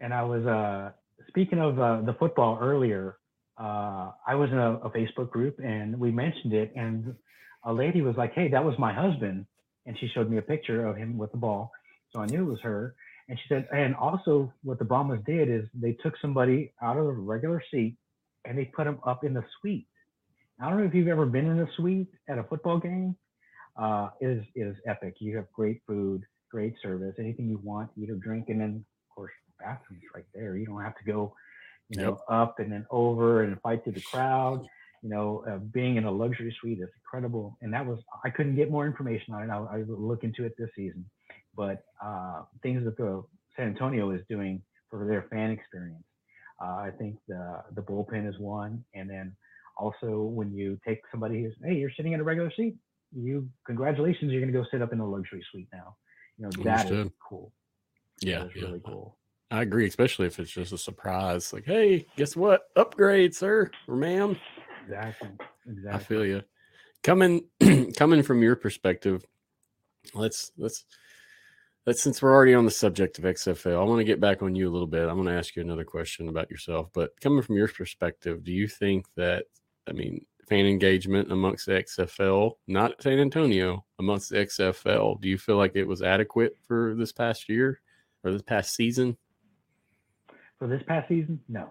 And I was uh, speaking of uh, the football earlier. Uh, I was in a, a, Facebook group and we mentioned it, and a lady was like, "Hey, that was my husband," and she showed me a picture of him with the ball, so I knew it was her. And she said, and also what the Brahmas did is they took somebody out of a regular seat and they put him up in the suite. I don't know if you've ever been in a suite at a football game. Uh, it is it is epic. You have great food great service. Anything you want, eat or drink, and then of course bathrooms right there. You don't have to go, you know, yep. up and then over and fight through the crowd. You know, uh, being in a luxury suite is incredible, and that was I couldn't get more information on it. I, I will look into it this season, but uh, things that the San Antonio is doing for their fan experience. Uh, I think the the bullpen is one, and then also when you take somebody who's hey, you're sitting in a regular seat, you congratulations, you're going to go sit up in a luxury suite now. You know, that Understood. is cool. Yeah, yeah. really cool. I agree, especially if it's just a surprise. Like, hey, guess what? Upgrade, sir or ma'am. Exactly. Exactly. I feel you. Coming, coming from your perspective, let's let's since we're already on the subject of XFL, I want to get back on you a little bit. I'm going to ask you another question about yourself. But coming from your perspective, do you think that, I mean, fan engagement amongst the XFL, not San Antonio, amongst the XFL, do you feel like it was adequate for this past year or this past season? For this past season, no,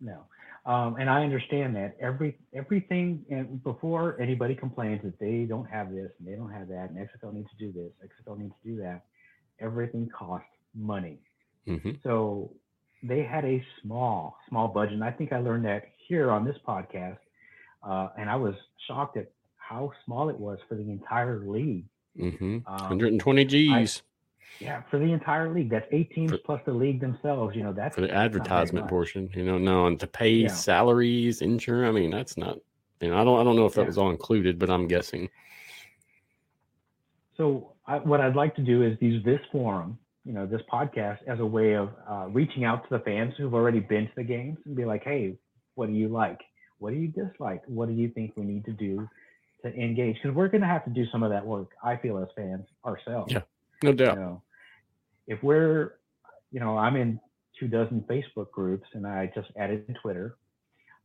no. Um, and I understand that every everything and before anybody complains that they don't have this and they don't have that and XFL needs to do this, XFL needs to do that, everything costs money. Mm-hmm. So they had a small, small budget. And I think I learned that here on this podcast. Uh, and I was shocked at how small it was for the entire league. Mm-hmm. Um, 120 G's. Yeah, for the entire league. That's eight teams for, plus the league themselves. You know, that's for the advertisement portion. You know, no, and to pay yeah. salaries, insurance. I mean, that's not. You know, I don't. I don't know if that yeah. was all included, but I'm guessing. So I, what I'd like to do is use this forum, you know, this podcast as a way of uh, reaching out to the fans who've already been to the games and be like, hey, what do you like? What do you dislike? What do you think we need to do to engage? Because we're going to have to do some of that work. I feel as fans ourselves. Yeah, no doubt. You know, if we're, you know, I'm in two dozen Facebook groups and I just added Twitter.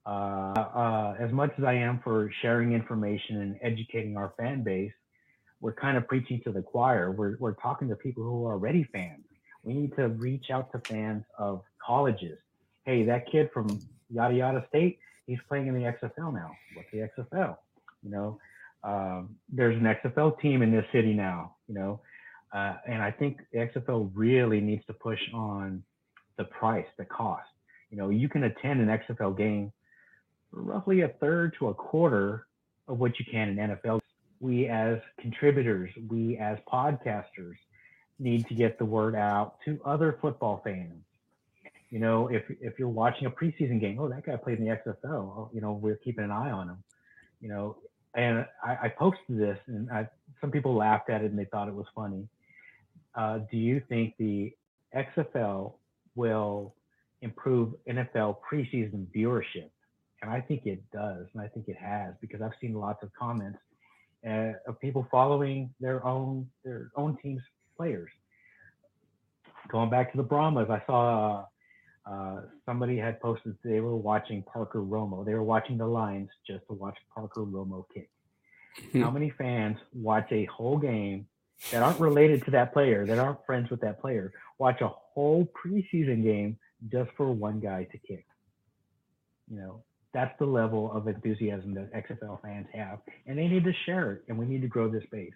Uh, uh, as much as I am for sharing information and educating our fan base, we're kind of preaching to the choir. We're, we're talking to people who are already fans. We need to reach out to fans of colleges. Hey, that kid from yada yada state, he's playing in the XFL now. What's the XFL? You know, um, there's an XFL team in this city now. You know, uh, and I think XFL really needs to push on the price, the cost. You know, you can attend an XFL game for roughly a third to a quarter of what you can in NFL we as contributors, we as podcasters need to get the word out to other football fans. You know, if if you're watching a preseason game, oh, that guy played in the XFL. Oh, you know, we're keeping an eye on him. You know, and I, I posted this, and I, some people laughed at it and they thought it was funny. Uh, do you think the XFL will improve NFL preseason viewership? And I think it does, and I think it has because I've seen lots of comments uh, of people following their own their own team's players. Going back to the Brahmas, I saw uh, uh, somebody had posted they were watching Parker Romo. They were watching the Lions just to watch Parker Romo kick. How many fans watch a whole game that aren't related to that player, that aren't friends with that player, watch a whole preseason game just for one guy to kick? You know, that's the level of enthusiasm that XFL fans have, and they need to share it, and we need to grow this base.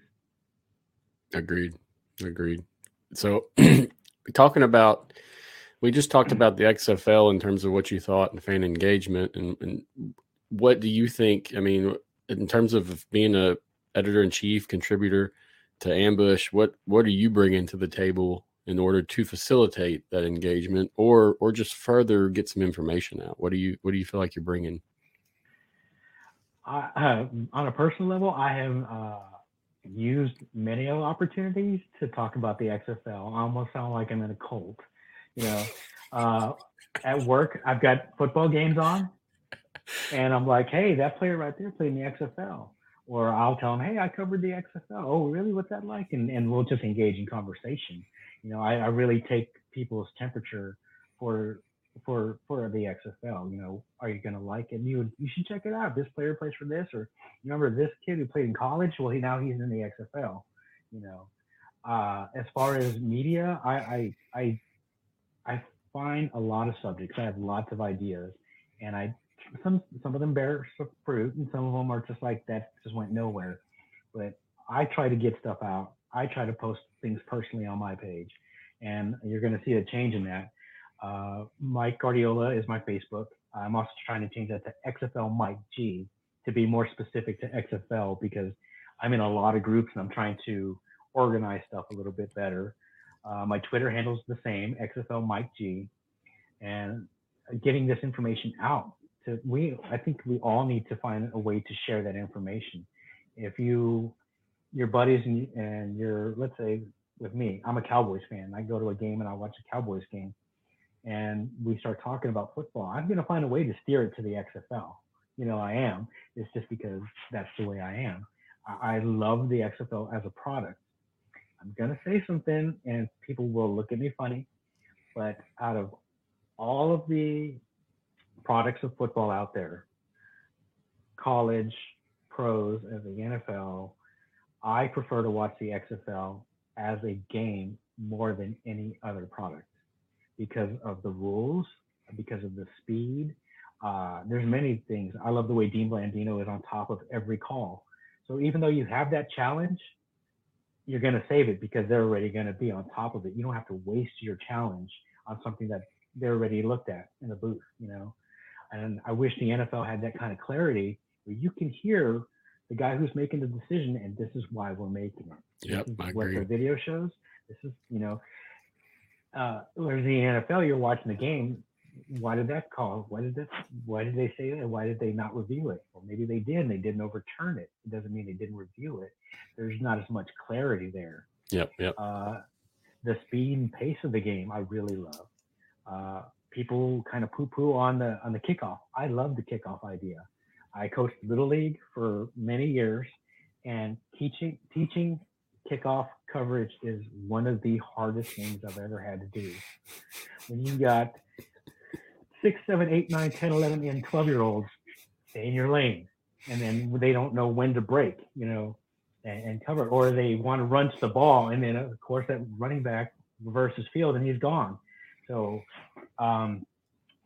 Agreed. Agreed. So, talking about, we just talked about the XFL in terms of what you thought and fan engagement, and, and what do you think? I mean, in terms of being a editor in chief contributor to Ambush, what what are you bringing to the table in order to facilitate that engagement or or just further get some information out? What do you what do you feel like you're bringing? I, uh, on a personal level i have uh, used many opportunities to talk about the xfl i almost sound like i'm in a cult you know? Uh, at work i've got football games on and i'm like hey that player right there played in the xfl or I'll tell them, hey, I covered the XFL. Oh, really? What's that like? And and we'll just engage in conversation you know, I, I really take people's temperature for for for the XFL. You know, are you going to like it? You you should check it out. This player plays for this, or remember this kid who played in college? Well, he now he's in the XFL. You know, uh, as far as media, I I I I find a lot of subjects. I have lots of ideas, and I some some of them bear fruit, and some of them are just like that just went nowhere. But I try to get stuff out. I try to post things personally on my page, and you're going to see a change in that. Uh, Mike Guardiola is my Facebook. I'm also trying to change that to XFL Mike G to be more specific to XFL because I'm in a lot of groups and I'm trying to organize stuff a little bit better. Uh, my Twitter handles the same, XFL Mike G, and getting this information out to we. I think we all need to find a way to share that information. If you your buddies and, and your let's say with me i'm a cowboys fan. I go to a game and i watch a cowboys game. And we start talking about football. I'm going to find a way to steer it to the xfl you know i am. It's just because that's the way i am. I, I love the xfl as a product. I'm gonna say something, and people will look at me funny, but out of all of the products of football out there, college, pros, and the NFL, I prefer to watch the XFL as a game more than any other product because of the rules, because of the speed. Uh, there's many things. I love the way Dean Blandino is on top of every call. So even though you have that challenge, you're going to save it because they're already going to be on top of it. You don't have to waste your challenge on something that they're already looked at in the booth, you know. And I wish the NFL had that kind of clarity where you can hear the guy who's making the decision, and this is why we're making it. Yep, this I is what the video shows. This is, you know, uh, whereas the NFL, you're watching the game. Why did that call? Why did that? Why did they say that? Why did they not review it? Well, maybe they did. and They didn't overturn it. It doesn't mean they didn't review it. There's not as much clarity there. Yep, yep. Uh, the speed and pace of the game, I really love. Uh, people kind of poo-poo on the on the kickoff. I love the kickoff idea. I coached little league for many years, and teaching teaching kickoff coverage is one of the hardest things I've ever had to do. When you got six, seven, eight, nine, 10, 11, and 12 year olds, stay in your lane. And then they don't know when to break, you know, and, and cover, or they want to run to the ball. And then, of course, that running back reverses field and he's gone. So, um,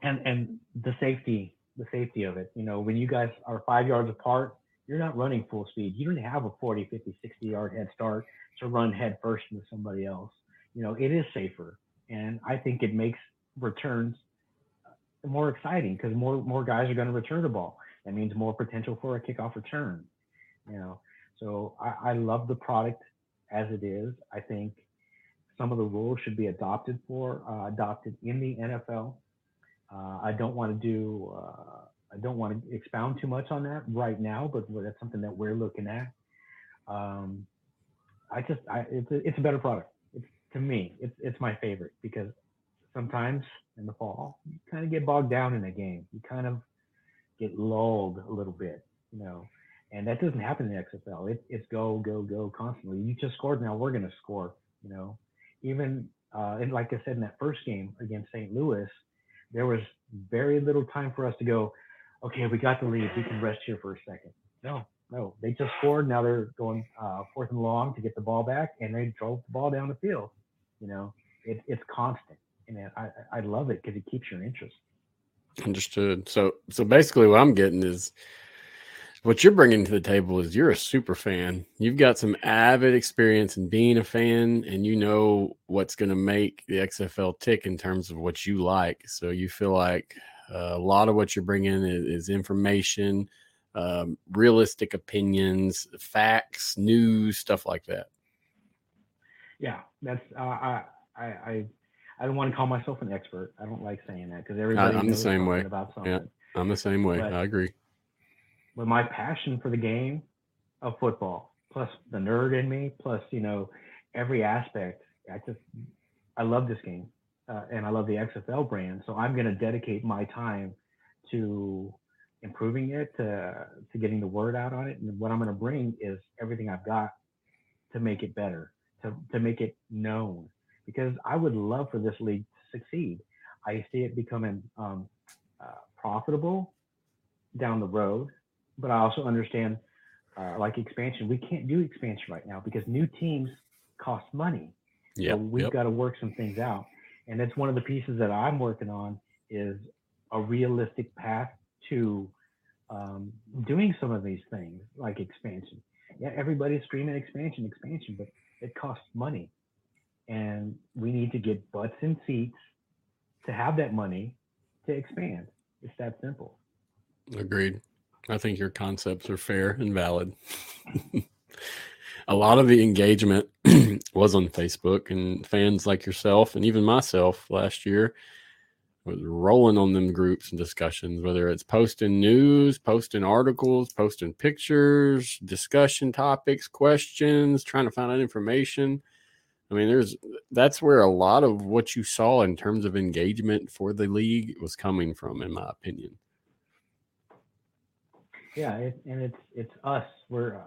and, and the safety, the safety of it, you know, when you guys are five yards apart, you're not running full speed. You don't have a 40, 50, 60 yard head start to run head first into somebody else. You know, it is safer. And I think it makes returns more exciting because more more guys are going to return the ball. That means more potential for a kickoff return. You know, so I, I love the product as it is. I think some of the rules should be adopted for uh, adopted in the NFL. Uh, I don't want to do uh, I don't want to expound too much on that right now, but that's something that we're looking at. Um, I just I, it's a, it's a better product. It's to me it's it's my favorite because sometimes in the fall, you kind of get bogged down in a game. You kind of get lulled a little bit, you know, and that doesn't happen in XFL. It, it's go, go, go constantly. You just scored. Now we're going to score, you know, even, uh, and like I said, in that first game against St. Louis, there was very little time for us to go, okay, we got the lead. We can rest here for a second. No, no, they just scored. Now they're going uh, fourth and long to get the ball back, and they drove the ball down the field. You know, it, it's constant and I, I love it because it keeps your interest. Understood. So, so basically, what I'm getting is what you're bringing to the table is you're a super fan. You've got some avid experience in being a fan, and you know what's going to make the XFL tick in terms of what you like. So you feel like uh, a lot of what you're bringing is, is information, um, realistic opinions, facts, news, stuff like that. Yeah, that's uh, I I. I I don't want to call myself an expert. I don't like saying that because everybody I'm the same way. about something. Yeah, I'm the same way. But, I agree. But my passion for the game of football, plus the nerd in me, plus you know every aspect, I just I love this game, uh, and I love the XFL brand. So I'm going to dedicate my time to improving it, to to getting the word out on it, and what I'm going to bring is everything I've got to make it better, to to make it known because I would love for this league to succeed. I see it becoming um, uh, profitable down the road, but I also understand, uh, like expansion, we can't do expansion right now because new teams cost money. Yeah, so we've yep. got to work some things out, and that's one of the pieces that I'm working on is a realistic path to um, doing some of these things like expansion. Yeah, everybody's screaming expansion, expansion, but it costs money and we need to get butts in seats to have that money to expand. It's that simple. Agreed. I think your concepts are fair and valid. a lot of the engagement was on Facebook, and fans like yourself and even myself last year was rolling on them groups and discussions, whether it's posting news, posting articles, posting pictures, discussion topics, questions, trying to find out information. I mean, there's that's where a lot of what you saw in terms of engagement for the league was coming from, in my opinion. Yeah, it, and it's it's us. We're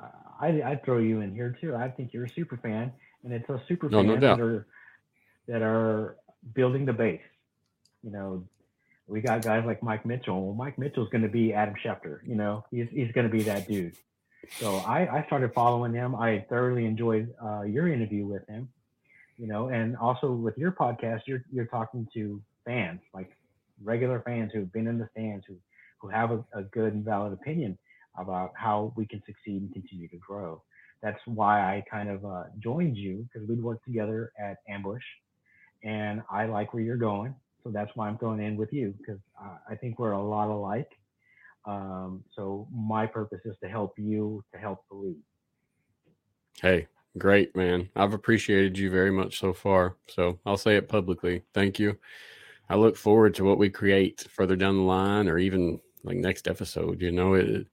I I, throw you in here too. I think you're a super fan, and it's a super No, fan no that are that are building the base. You know, we got guys like Mike Mitchell. Well, Mike Mitchell's going to be Adam Schefter. You know, he's he's going to be that dude. So I, I started following him. I thoroughly enjoyed uh, your interview with him. You know, and also with your podcast, you're you're talking to fans, like regular fans who've been in the stands, who who have a, a good and valid opinion about how we can succeed and continue to grow. That's why I kind of uh, joined you because we'd worked together at Ambush, and I like where you're going. So that's why I'm going in with you because uh, I think we're a lot alike. Um, so my purpose is to help you to help the league. Hey, great, man. I've appreciated you very much so far. So I'll say it publicly. Thank you. I look forward to what we create further down the line or even like next episode. You know, it,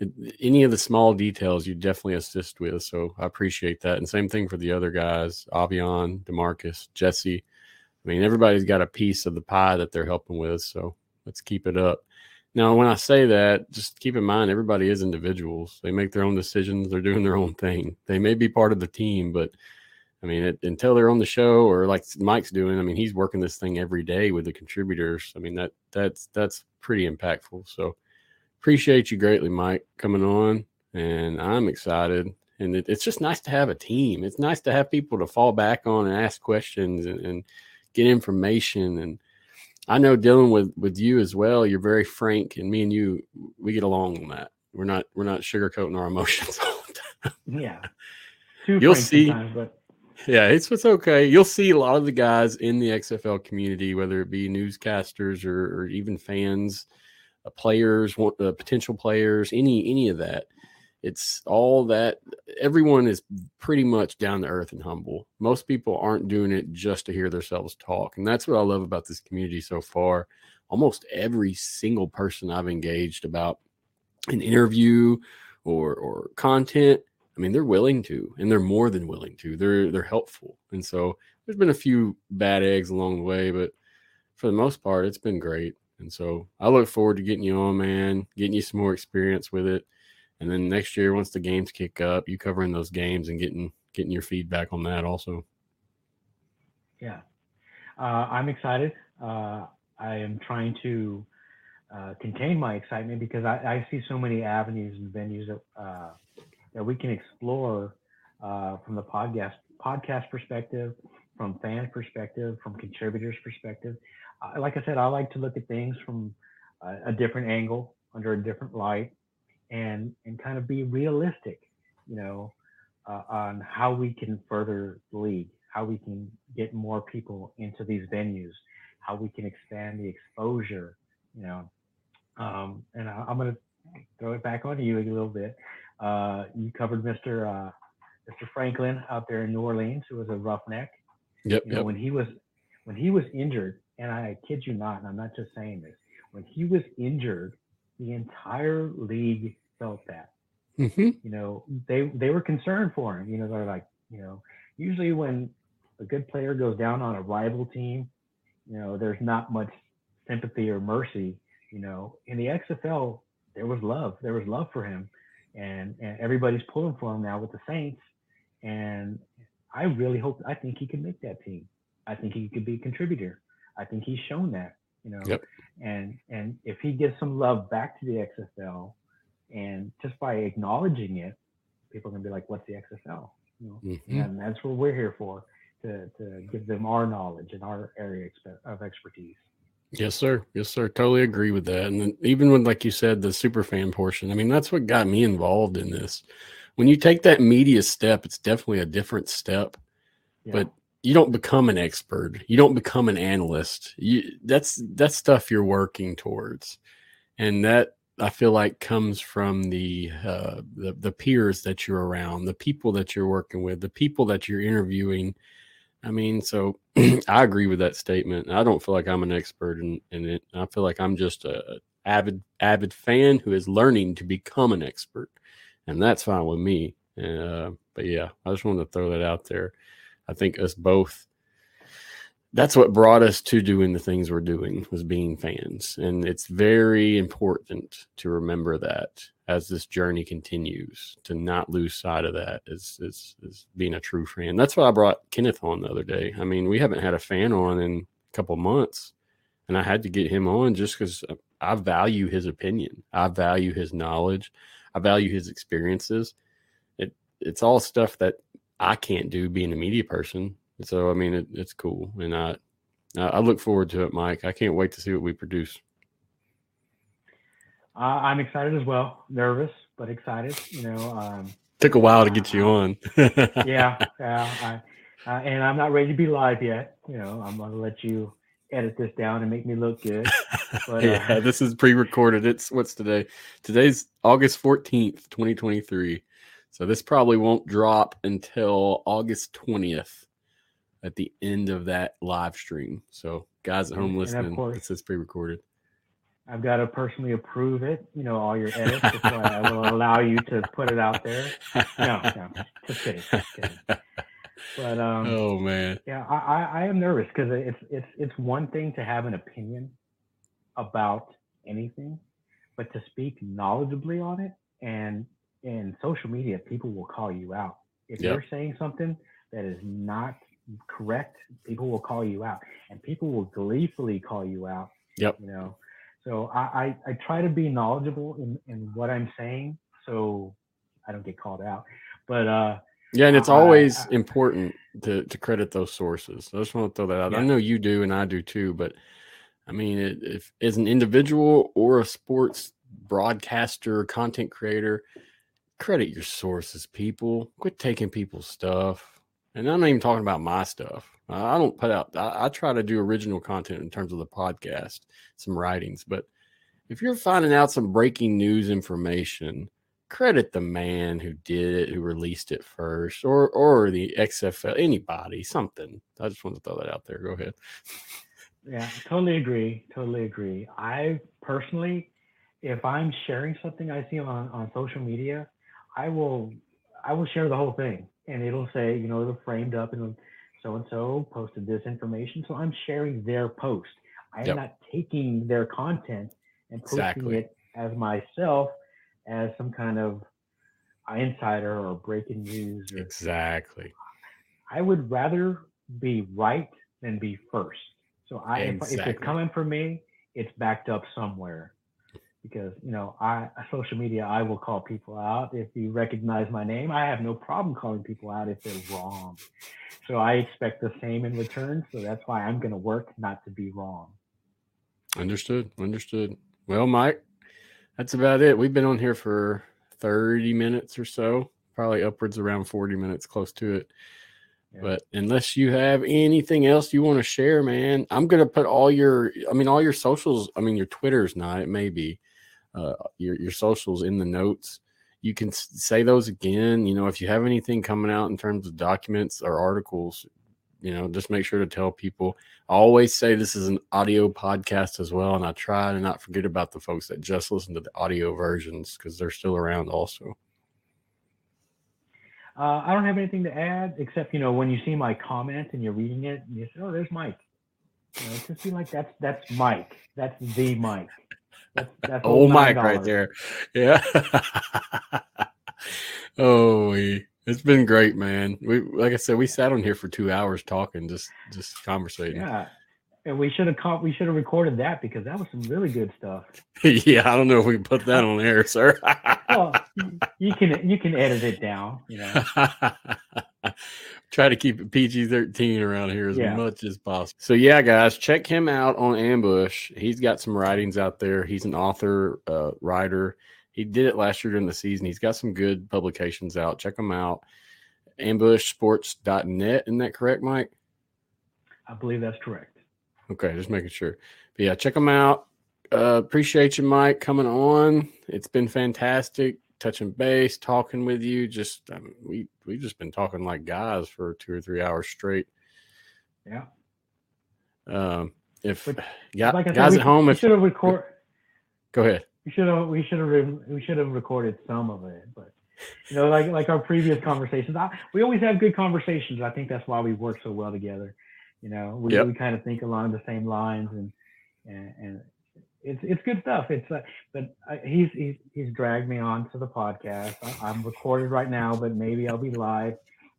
it any of the small details you definitely assist with. So I appreciate that. And same thing for the other guys, Avion, Demarcus, Jesse. I mean, everybody's got a piece of the pie that they're helping with. So let's keep it up. Now, when I say that, just keep in mind everybody is individuals. They make their own decisions. They're doing their own thing. They may be part of the team, but I mean, it, until they're on the show or like Mike's doing, I mean, he's working this thing every day with the contributors. I mean, that that's that's pretty impactful. So appreciate you greatly, Mike, coming on, and I'm excited. And it, it's just nice to have a team. It's nice to have people to fall back on and ask questions and, and get information and I know dealing with with you as well. You're very frank, and me and you, we get along on that. We're not we're not sugarcoating our emotions all the time. Yeah. Too You'll see. but Yeah, it's it's okay. You'll see a lot of the guys in the XFL community, whether it be newscasters or, or even fans, uh, players, uh, potential players, any any of that. It's all that everyone is pretty much down to earth and humble. Most people aren't doing it just to hear themselves talk, and that's what I love about this community so far. Almost every single person I've engaged about an interview or or content I mean, they're willing to, and they're more than willing to. They're they're helpful, and so there's been a few bad eggs along the way, but for the most part, it's been great. And so I look forward to getting you on, man, getting you some more experience with it, and then next year, once the games kick up, you covering those games and getting getting your feedback on that also. Yeah, uh, I'm excited. Uh, I am trying to uh, contain my excitement because I, I, see so many avenues and venues that uh, that we can explore uh, from the podcast podcast perspective, from fan perspective, from contributors perspective. Uh, like I said, I like to look at things from a, a different angle, under a different light, and and kind of be realistic, you know, on how we can further the league how we can get more people into these venues, how we can expand the exposure, you know. Um, and I, am going to throw it back on you a little bit. Uh, you covered Mr. Uh, Mr. Franklin out there in New Orleans, who was a roughneck. Yep. You know, yep. when he was when he was injured, and I kid you not, and I'm not just saying this, when he was injured, the entire league felt that. Mm-hmm. You know, they they were concerned for him. You know, they're like, you know, usually when a good player goes down on a rival team, you know, there's not much sympathy or mercy. You know, in the XFL, there was love. There was love for him, and and everybody's pulling for him now with the Saints. And I really hope. I think he can make that team. I think he could be a contributor. I think he's shown that. You know, Yep. and and if he gives some love back to the XFL, and just by acknowledging it, people are gonna be like, "What's the XFL?" You know, Mhm. and that's what we're here for to, to give them our knowledge and our area of expertise. Yes, sir. Yes, sir. Totally agree with that. And then even when, like you said, the super fan portion, I mean, that's what got me involved in this. When you take that media step, it's definitely a different step. Yeah. But you don't become an expert. You don't become an analyst. You that's that's stuff you're working towards, and that I feel like comes from the uh, the the peers that you're around, the people that you're working with, the people that you're interviewing. I mean, so I agree with that statement. I don't feel like I'm an expert in, in it. I feel like I'm just a avid avid fan who is learning to become an expert, and that's fine with me. Uh, but yeah, I just wanted to throw that out there. I think us both. That's what brought us to doing the things we're doing was being fans, and it's very important to remember that. As this journey continues to not lose sight of that is, is, is being a true fan. That's why I brought Kenneth on the other day. I mean, we haven't had a fan on in a couple months and I had to get him on just because uh, I value his opinion. I value his knowledge. I value his experiences. It it's all stuff that I can't do being a media person. So I mean, it, it's cool, and I I look forward to it, Mike. I can't wait to see what we produce. Uh, I'm excited as well. Nervous, but excited. You know, um, took a while to get you on. yeah, yeah. I, uh, and I'm not ready to be live yet. You know, I'm gonna let you edit this down and make me look good. But, uh, yeah, this is pre-recorded. It's what's today? Today's August 14th, 2023. So this probably won't drop until August 20th at the end of that live stream. So guys at home listening, this is pre-recorded. I've got to personally approve it, you know, all your edits. Why I will allow you to put it out there. No, no, just kidding. Just kidding. But um, oh man, yeah, I, I, I am nervous because it's it's it's one thing to have an opinion about anything, but to speak knowledgeably on it and in social media, people will call you out if yep. you're saying something that is not correct. People will call you out, and people will gleefully call you out. Yep. You know, so I I, I try to be knowledgeable in in what I'm saying, so I don't get called out. But uh, yeah, and it's always uh, important to, to credit those sources. I just want to throw that out. Yeah. I know you do, and I do too. But I mean, it, if as an individual or a sports broadcaster, content creator, credit your sources. People, quit taking people's stuff. And I'm not even talking about my stuff. I don't put out. I, I try to do original content in terms of the podcast, some writings. But if you're finding out some breaking news information credit the man who did it, who released it first, or or the XFL, anybody, something. I just want to throw that out there. Go ahead. Yeah, totally agree. Totally agree. I personally, if I'm sharing something I see on on social media, I will I will share the whole thing, and it'll say, you know, it'll framed up and so and so posted this information. So I'm sharing their post. I'm yep. not taking their content and posting exactly. it as myself as some kind of insider or breaking news. Or, exactly. I would rather be right than be first. So I, exactly. if, if it's coming from me, it's backed up somewhere. Because you know, I social media, I will call people out if you recognize my name. I have no problem calling people out if they're wrong. So I expect the same in return. So that's why I'm going to work not to be wrong. Understood. Understood. Well, Mike, that's about it. We've been on here for 30 minutes or so, probably upwards around 40 minutes, close to it. Yeah. But unless you have anything else you want to share, man, I'm gonna put all your, I mean, all your socials. I mean, your Twitter's not. It may be uh, your your socials in the notes. You can say those again. You know, if you have anything coming out in terms of documents or articles, you know, just make sure to tell people. I always say this is an audio podcast as well, and I try to not forget about the folks that just listen to the audio versions because they're still around also. Uh, I don't have anything to add except you know when you see my comment and you're reading it, you say, "Oh, there's Mike." You know, just be like, "That's that's Mike. That's the Mike." That's oh, Mike right there. Yeah. oh, we. It's been great, man. We like I said, we sat on here for two hours talking, just just conversating. Yeah, and we should have caught, we should have recorded that because that was some really good stuff. yeah, I don't know if we can put that on air, sir. well, you can you can edit it down, you know. Try to keep it PG thirteen around here as yeah. much as possible. So yeah, guys, check him out on Ambush. He's got some writings out there. He's an author, uh, writer he did it last year during the season. He's got some good publications out. Check them out. Ambushsports.net. Isn't that correct, Mike? I believe that's correct. Okay, just making sure. But yeah, check them out. Uh, appreciate you, Mike, coming on. It's been fantastic touching base, talking with you. Just I mean, we we've just been talking like guys for two or three hours straight. Yeah. Um, if but, yeah, like guys said, at home, if should have record. Go ahead we should have we should have we should have recorded some of it, but you know, like like our previous conversations, I, we always have good conversations. I think that's why we work so well together. You know, we, yep. we kind of think along the same lines, and and, and it's it's good stuff. It's uh, but I, he's he's he's dragged me on to the podcast. I, I'm recorded right now, but maybe I'll be live.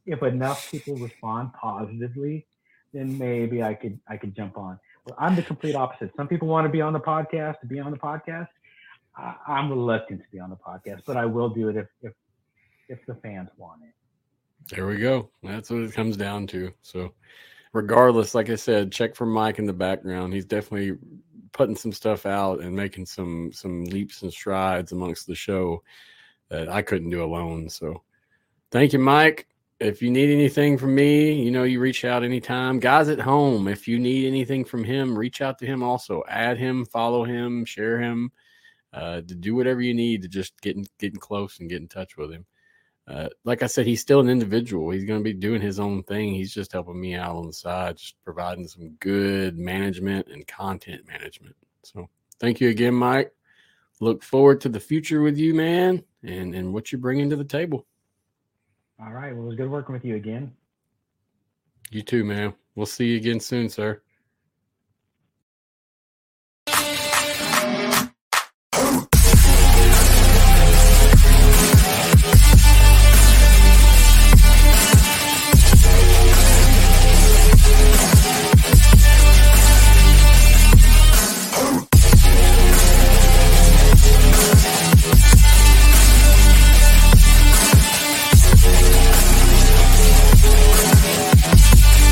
If enough people respond positively, then maybe I could I could jump on. Well, I'm the complete opposite. Some people want to be on the podcast to be on the podcast. I, I'm reluctant to be on the podcast, but I will do it if if if the fans want it. There we go. That's what it comes down to. So, regardless, like I said, check for Mike in the background. He's definitely putting some stuff out and making some some leaps and strides amongst the show that I couldn't do alone. So, thank you, Mike. If you need anything from me, you know, you reach out anytime. Guys at home, if you need anything from him, reach out to him also. Add him, follow him, share him, uh, to do whatever you need to just get in, getting close and get in touch with him uh, like I said, he's still an individual. He's going to be doing his own thing. He's just helping me out on the side, just providing some good management and content management. So thank you again, Mike. Look forward to the future with you, man, and, and what you're bringing to the table. All right. Well, it was good working with you again. You too, man. We'll see you again soon, sir.